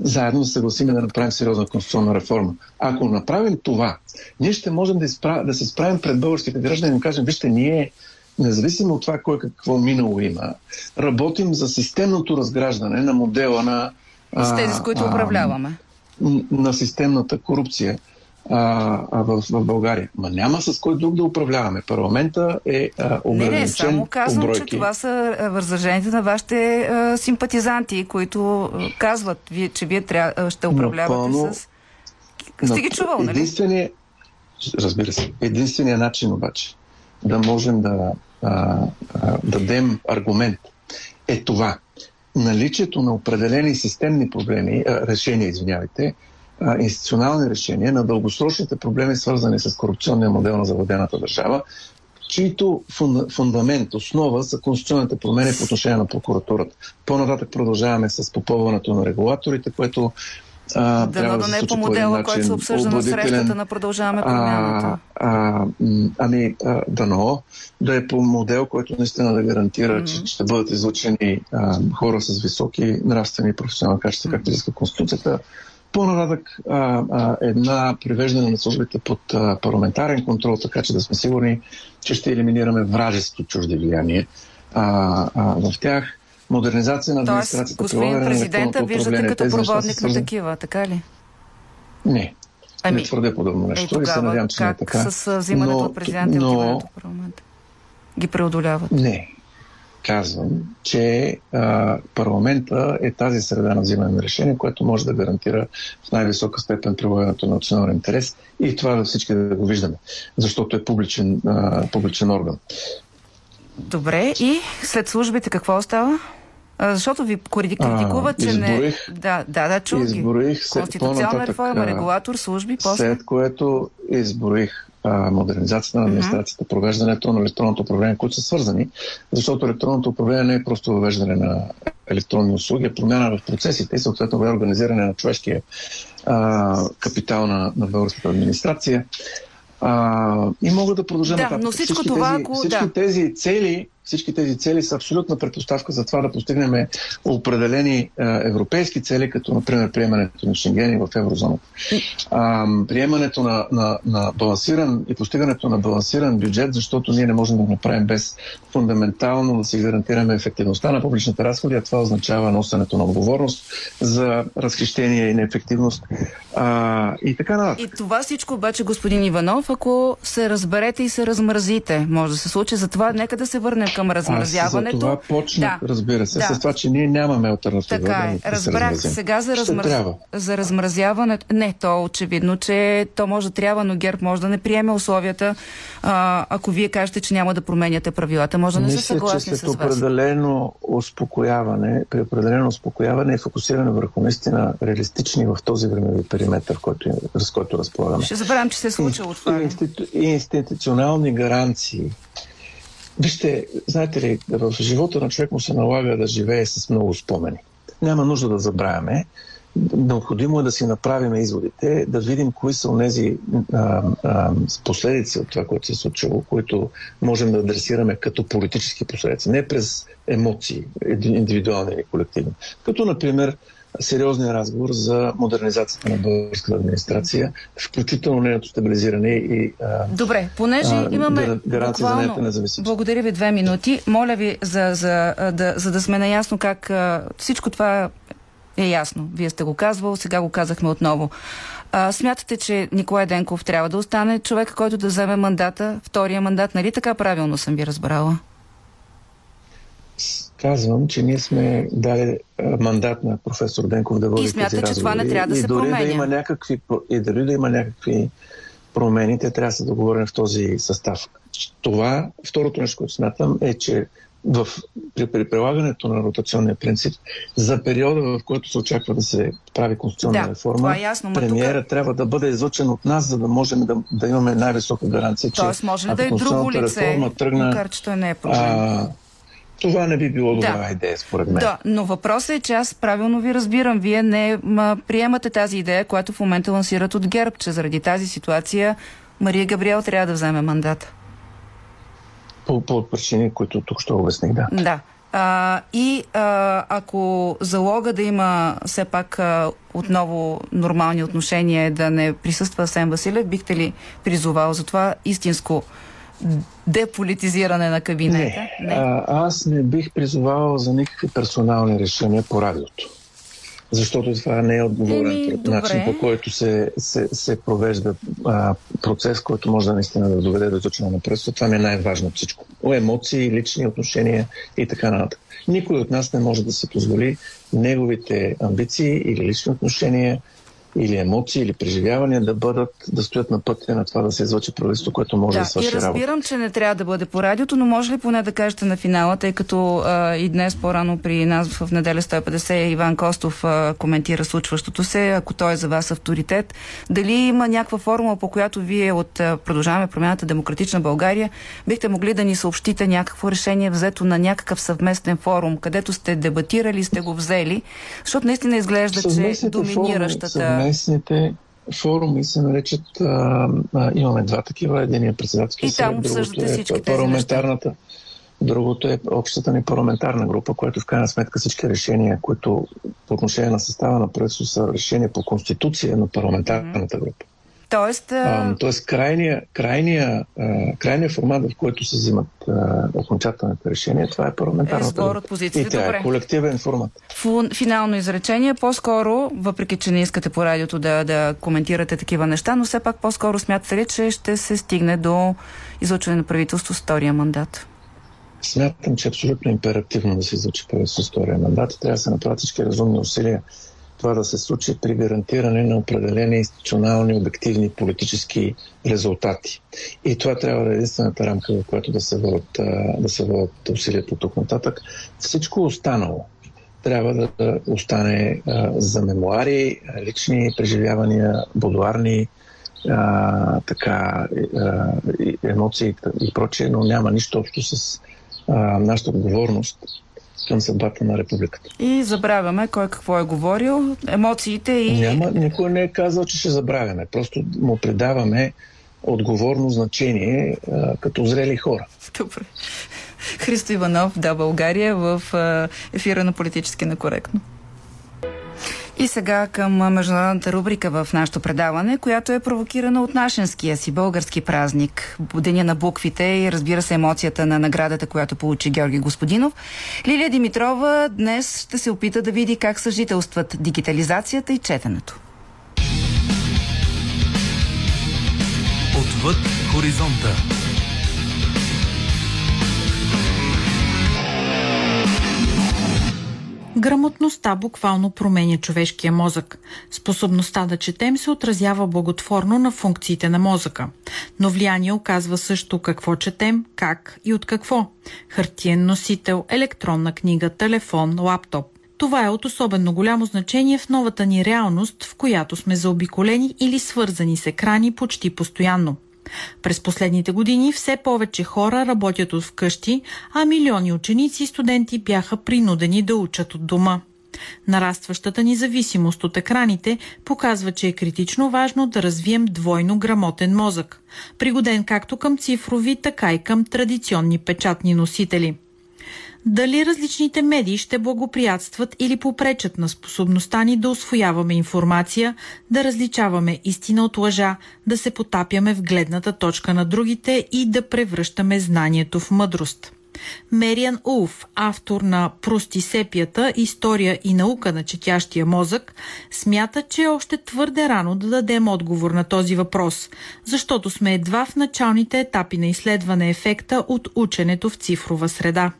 S15: заедно да се съгласим да направим сериозна конституционна реформа. Ако направим това, ние ще можем да, изправ... да се справим пред българските граждани и да кажем, вижте, ние независимо от това кой какво минало има, работим за системното разграждане на модела на...
S2: С тези, с които управляваме.
S15: На системната корупция а, а в, в България. Ма няма с кой друг да управляваме. Парламента е а, ограничен Не, не, само
S2: казвам, че това са възраженията на вашите а, симпатизанти, които а, казват, вие, че вие тря, ще управлявате Напълно, с... Сте ги чувал, нали?
S15: Единственият, разбира се, единственият начин обаче да можем да а, а, дадем аргумент е това. Наличието на определени системни проблеми, решения, извинявайте, институционални решения на дългосрочните проблеми, свързани с корупционния модел на завладената държава, чието фундамент, основа са конституционните промени по отношение на прокуратурата. По-нататък продължаваме с попълването на регулаторите, което
S2: а, да, трябва да, да не е по модела, който се обсъжда на срещата на продължаваме промяната.
S15: А, ами, а, дано да е по модел, който наистина да гарантира, mm-hmm. че ще бъдат излучени а, хора с високи нравствени и професионални качества, mm-hmm. както иска Конституцията, по-нататък една привеждане на службите под а, парламентарен контрол, така че да сме сигурни, че ще елиминираме вражески чужди влияния а, а, в тях. Модернизация на администрацията.
S2: Тоест, господин президента, виждате като проводник на такива, така ли?
S15: Не. Ами, не твърде подобно нещо. Е, тогава, и се надявам, че не е така.
S2: с взимането от президента но... и отиването в парламента? Ги преодоляват?
S15: Не казвам, че а, парламента е тази среда на взимане на решение, което може да гарантира в най-висока степен прилагането на национален интерес и това да всички да го виждаме, защото е публичен, а, публичен орган.
S2: Добре, и след службите какво остава? Защото ви критикуват, че изборих, не... Да, да, да, чух
S15: изборих
S2: ги. Конституционна реформа, регулатор, служби, после...
S15: След което изборих а, модернизацията на администрацията, провеждането на електронното управление, които са свързани, защото електронното управление не е просто въвеждане на електронни услуги, а промяна в процесите и съответно реорганизиране на човешкия а, капитал на, на българската администрация. А, и мога да продължа
S2: да,
S15: нататък.
S2: Но всичко всички това,
S15: тези,
S2: ако...
S15: всички
S2: да.
S15: тези цели всички тези цели са абсолютна предпоставка за това да постигнем определени а, европейски цели, като например приемането на Шенген и в еврозоната. Приемането на, на, на балансиран и постигането на балансиран бюджет, защото ние не можем да го направим без фундаментално да си гарантираме ефективността на публичните разходи, а това означава носенето на отговорност за разхищение и неефективност а, и така нататък.
S2: И това всичко обаче, господин Иванов, ако се разберете и се размразите, може да се случи. Затова нека да се върнем към размразяването.
S15: А, за това почнах, да. разбира се, да. с това, че ние нямаме альтернатива.
S2: Така е. Да Разбрах се сега за, размраз... за размразяването. Не, то е очевидно, че то може да трябва, но ГЕРБ може да не приеме условията, а, ако вие кажете, че няма да променяте правилата. Може да не са съгласни
S15: че
S2: след с
S15: вас. определено успокояване, при определено успокояване и фокусиране върху наистина реалистични в този времеви периметр, в който, с който разполагаме.
S2: Ще забравям, че се е случило това.
S15: Институ... Институционални гаранции Вижте, знаете ли, в живота на човек му се налага да живее с много спомени. Няма нужда да забравяме. Необходимо е да си направим изводите, да видим кои са тези последици от това, което се е случило, които можем да адресираме като политически последици, не през емоции, индивидуални или колективни. Като, например, сериозния разговор за модернизацията на българската администрация, включително нейното стабилизиране и
S2: Добре, понеже а, имаме
S15: гаранция за нейната независимост.
S2: Благодаря ви две минути. Моля ви, за, за, да, за да сме наясно как всичко това е ясно. Вие сте го казвал, сега го казахме отново. А, смятате, че Николай Денков трябва да остане човек, който да вземе мандата, втория мандат, нали така правилно съм ви разбрала?
S15: Казвам, че ние сме дали мандат на професор Денков да води
S2: и
S15: тези
S2: че това не трябва да
S15: и
S2: се
S15: дори
S2: променя.
S15: Да има някакви, и дори да има някакви промени, те трябва да се договорим в този състав. Това, второто нещо, което смятам, е, че в, при, при прилагането на ротационния принцип, за периода, в който се очаква да се прави конституционна
S2: да,
S15: реформа,
S2: е ясно,
S15: премиера тук... трябва да бъде излъчен от нас, за да можем да, да имаме най-висока гаранция,
S2: че Тоест, може ли да е друго лице, тръгна, макар че той не е проблем?
S15: Това не би било добра да. идея, според мен.
S2: Да, но въпросът е, че аз правилно ви разбирам. Вие не ма, приемате тази идея, която в момента лансират от ГЕРБ, че заради тази ситуация Мария Габриел трябва да вземе мандата.
S15: По, по причини, които тук ще обясних, да.
S2: Да. А, и а, ако залога да има все пак а, отново нормални отношения, да не присъства Сен Василев, бихте ли призовал за това истинско деполитизиране на кабинета?
S15: Не. не. А, аз не бих призовавал за никакви персонални решения по радиото. Защото това не е отговорен Еми, начин, по който се, се, се провежда а, процес, който може да наистина да доведе до изучване на пресото. Това ми е най-важно всичко. О емоции, лични отношения и така нататък. Никой от нас не може да се позволи неговите амбиции или лични отношения или емоции, или преживявания да бъдат, да стоят на пътя на това да се излъчи правителство, което може да, да свърши
S2: работа. и разбирам,
S15: работа.
S2: че не трябва да бъде по радиото, но може ли поне да кажете на финала, тъй като а, и днес по-рано при нас в неделя 150 Иван Костов а, коментира случващото се, ако той е за вас авторитет, дали има някаква формула, по която вие от а, Продължаваме промяната Демократична България бихте могли да ни съобщите някакво решение взето на някакъв съвместен форум, където сте дебатирали, сте го взели, защото наистина изглежда, че доминиращата
S15: местните форуми се наричат, а, а, имаме два такива, един е председателски
S2: съвет, другото
S15: е парламентарната, другото е общата ни парламентарна група, която в крайна сметка всички решения, които по отношение на състава на правителство са решения по конституция на парламентарната група.
S2: Тоест, а...
S15: тоест крайния, крайния, крайния формат, в който се взимат окончателните решения, това е парламентарната.
S2: Е, от позиции.
S15: И тя
S2: Добре.
S15: е колективен формат.
S2: Финално изречение. По-скоро, въпреки че не искате по радиото да, да коментирате такива неща, но все пак по-скоро смятате ли, че ще се стигне до излъчване на правителство с втория мандат?
S15: Смятам, че е абсолютно императивно да се излъчи правителство с втория мандат. Трябва да се направят всички разумни усилия това да се случи при гарантиране на определени институционални, обективни политически резултати. И това трябва да е единствената рамка, в която да се водят, да се водят усилията тук нататък. Всичко останало трябва да, остане а, за мемуари, лични преживявания, будуарни, а, така, а, емоции и прочее, но няма нищо общо с а, нашата отговорност към съдбата на републиката.
S2: И забравяме кой какво е говорил, емоциите и...
S15: Няма, никой не е казал, че ще забравяме. Просто му придаваме отговорно значение а, като зрели хора.
S2: Добре. Христо Иванов, да, България, в ефира на Политически некоректно. И сега към международната рубрика в нашото предаване, която е провокирана от нашенския си български празник. Деня на буквите и разбира се емоцията на наградата, която получи Георги Господинов. Лилия Димитрова днес ще се опита да види как съжителстват дигитализацията и четенето.
S1: Отвъд хоризонта.
S16: Грамотността буквално променя човешкия мозък. Способността да четем се отразява благотворно на функциите на мозъка. Но влияние оказва също какво четем, как и от какво. Хартиен носител, електронна книга, телефон, лаптоп. Това е от особено голямо значение в новата ни реалност, в която сме заобиколени или свързани с екрани почти постоянно – През последните години все повече хора работят от вкъщи, а милиони ученици и студенти бяха принудени да учат от дома. Нарастващата ни зависимост от екраните показва, че е критично важно да развием двойно грамотен мозък, пригоден както към цифрови, така и към традиционни печатни носители. Дали различните медии ще благоприятстват или попречат на способността ни да освояваме информация, да различаваме истина от лъжа, да се потапяме в гледната точка на другите и да превръщаме знанието в мъдрост. Мериан Улф, автор на Простисепията, история и наука на четящия мозък, смята, че е още твърде рано да дадем отговор на този въпрос, защото сме едва в началните етапи на изследване ефекта от ученето в цифрова среда.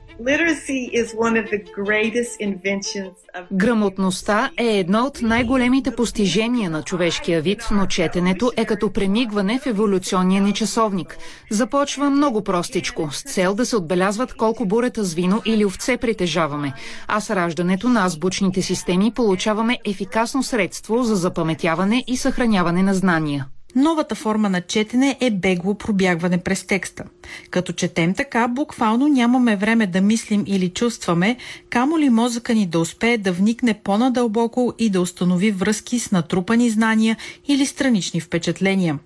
S17: Грамотността е едно от най-големите постижения на човешкия вид, но четенето е като премигване в еволюционния ни часовник. Започва много простичко, с цел да се отбелязват колко бурета с вино или овце притежаваме. А с раждането на азбучните системи получаваме ефикасно средство за запаметяване и съхраняване на знания.
S16: Новата форма на четене е бегло пробягване през текста. Като четем така, буквално нямаме време да мислим или чувстваме, камо ли мозъка ни да успее да вникне по-надълбоко и да установи връзки с натрупани знания или странични впечатления.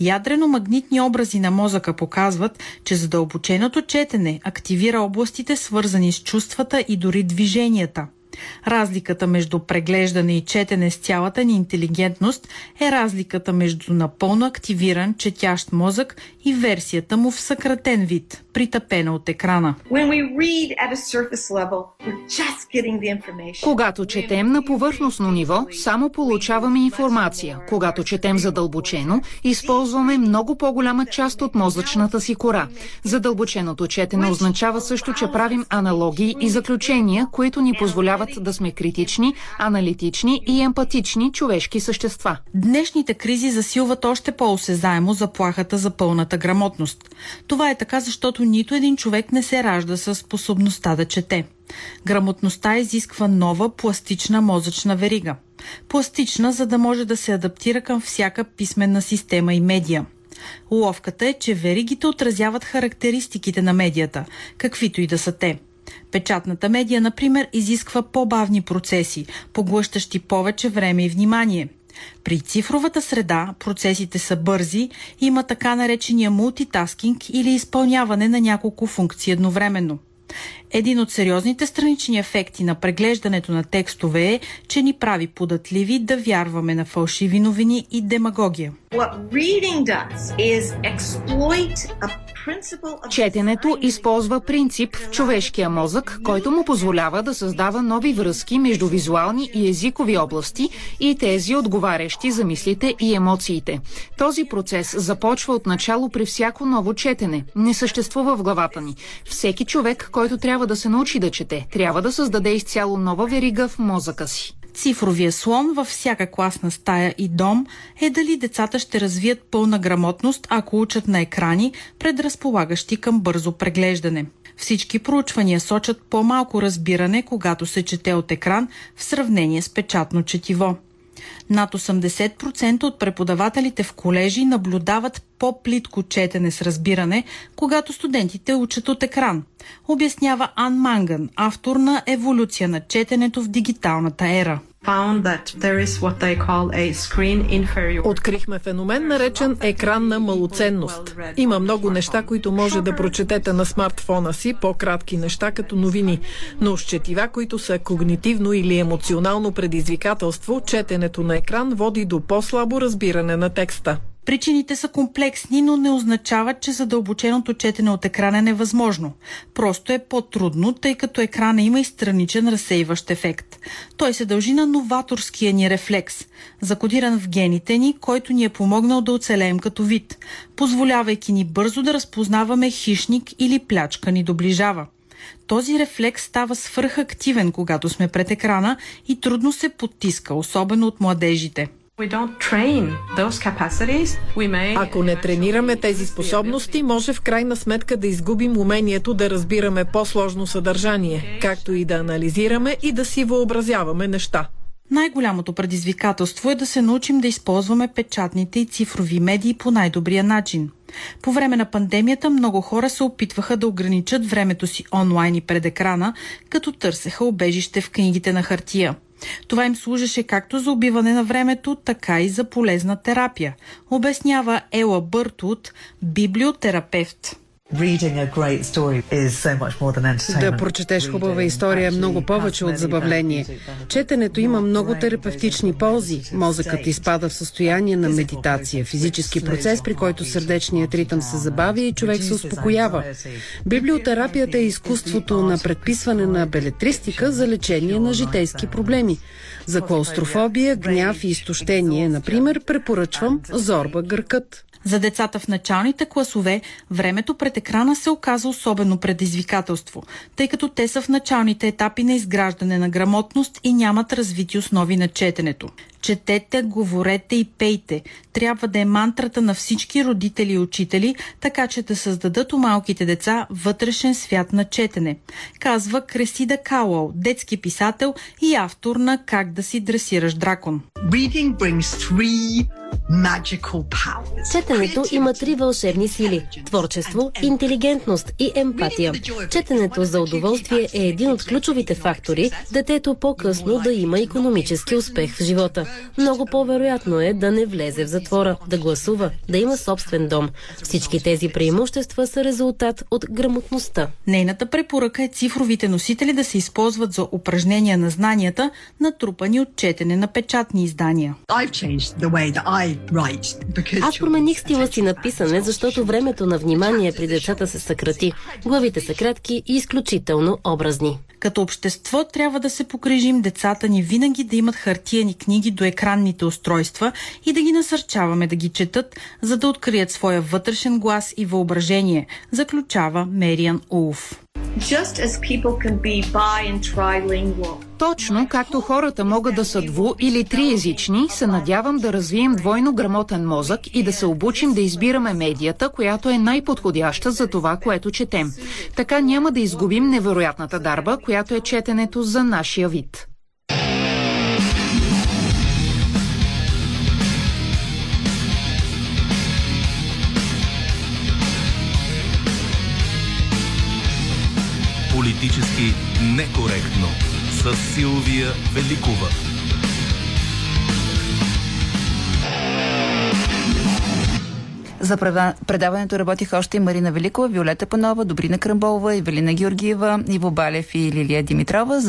S16: Ядрено-магнитни образи на мозъка показват, че задълбоченото четене активира областите свързани с чувствата и дори движенията – Разликата между преглеждане и четене с цялата ни интелигентност е разликата между напълно активиран четящ мозък и версията му в съкратен вид, притъпена от екрана.
S17: Когато четем на повърхностно ниво, само получаваме информация. Когато четем задълбочено, използваме много по-голяма част от мозъчната си кора. Задълбоченото четене означава също, че правим аналогии и заключения, които ни позволяват да сме критични, аналитични и емпатични човешки същества.
S16: Днешните кризи засилват още по-осезаемо заплахата за пълната грамотност. Това е така, защото нито един човек не се ражда с способността да чете. Грамотността изисква нова пластична мозъчна верига. Пластична, за да може да се адаптира към всяка писменна система и медия. Уловката е, че веригите отразяват характеристиките на медията, каквито и да са те. Печатната медия, например, изисква по-бавни процеси, поглъщащи повече време и внимание. При цифровата среда процесите са бързи, има така наречения мултитаскинг или изпълняване на няколко функции едновременно. Един от сериозните странични ефекти на преглеждането на текстове е, че ни прави податливи да вярваме на фалшиви новини и демагогия.
S17: Четенето използва принцип в човешкия мозък, който му позволява да създава нови връзки между визуални и езикови области и тези отговарящи за мислите и емоциите. Този процес започва от начало при всяко ново четене. Не съществува в главата ни. Всеки човек, който трябва да се научи да чете, трябва да създаде изцяло нова верига в мозъка си.
S16: Цифровия слон във всяка класна стая и дом е дали децата ще развият пълна грамотност, ако учат на екрани, предразполагащи към бързо преглеждане. Всички проучвания сочат по-малко разбиране, когато се чете от екран в сравнение с печатно четиво. Над 80% от преподавателите в колежи наблюдават по-плитко четене с разбиране, когато студентите учат от екран. Обяснява Ан Манган, автор на Еволюция на четенето в дигиталната ера.
S18: Открихме феномен, наречен екран на малоценност. Има много неща, които може да прочетете на смартфона си, по-кратки неща като новини. Но с четива, които са когнитивно или емоционално предизвикателство, четенето на екран води до по-слабо разбиране на текста.
S16: Причините са комплексни, но не означават, че задълбоченото четене от екрана е невъзможно. Просто е по-трудно, тъй като екрана има и страничен разсейващ ефект. Той се дължи на новаторския ни рефлекс, закодиран в гените ни, който ни е помогнал да оцелеем като вид, позволявайки ни бързо да разпознаваме хищник или плячка ни доближава. Този рефлекс става свръхактивен, когато сме пред екрана и трудно се потиска, особено от младежите.
S18: Ако не тренираме тези способности, може в крайна сметка да изгубим умението да разбираме по-сложно съдържание, както и да анализираме и да си въобразяваме неща.
S16: Най-голямото предизвикателство е да се научим да използваме печатните и цифрови медии по най-добрия начин – По време на пандемията много хора се опитваха да ограничат времето си онлайн и пред екрана, като търсеха обежище в книгите на хартия. Това им служеше както за убиване на времето, така и за полезна терапия, обяснява Ела Бъртут, библиотерапевт.
S19: Да прочетеш хубава история е много повече от забавление. Четенето има много терапевтични ползи. Мозъкът изпада в състояние на медитация, физически процес, при който сърдечният ритъм се забавя и човек се успокоява. Библиотерапията е изкуството на предписване на белетристика за лечение на житейски проблеми. За клаустрофобия, гняв и изтощение, например, препоръчвам Зорба Гъркът.
S16: За децата в началните класове времето пред екрана се оказа особено предизвикателство, тъй като те са в началните етапи на изграждане на грамотност и нямат развити основи на четенето. Четете, говорете и пейте. Трябва да е мантрата на всички родители и учители, така че да създадат у малките деца вътрешен свят на четене. Казва Кресида Кауъл, детски писател и автор на Как да си дресираш дракон.
S20: Четенето има три вълшебни сили – творчество, интелигентност и емпатия. Четенето за удоволствие е един от ключовите фактори детето по-късно да има економически успех в живота. Много по-вероятно е да не влезе в затвора, да гласува, да има собствен дом. Всички тези преимущества са резултат от грамотността.
S16: Нейната препоръка е цифровите носители да се използват за упражнения на знанията, натрупани от четене на печатни издания.
S20: Аз промених стила си на писане, защото времето на внимание при децата се съкрати. Главите са кратки и изключително образни.
S16: Като общество трябва да се погрежим децата ни винаги да имат хартияни книги до екранните устройства и да ги насърчаваме да ги четат, за да открият своя вътрешен глас и въображение, заключава Мериан Улф.
S17: Точно както хората могат да са дво- или триезични, се надявам да развием двойно грамотен мозък и да се обучим да избираме медията, която е най-подходяща за това, което четем. Така няма да изгубим невероятната дарба, която е четенето за нашия вид.
S1: Политически некоректно с Силвия Великова.
S2: За предаването работиха още и Марина Великова, Виолета Панова, Добрина Крамболова, Евелина Георгиева, Иво Балев и Лилия Димитрова.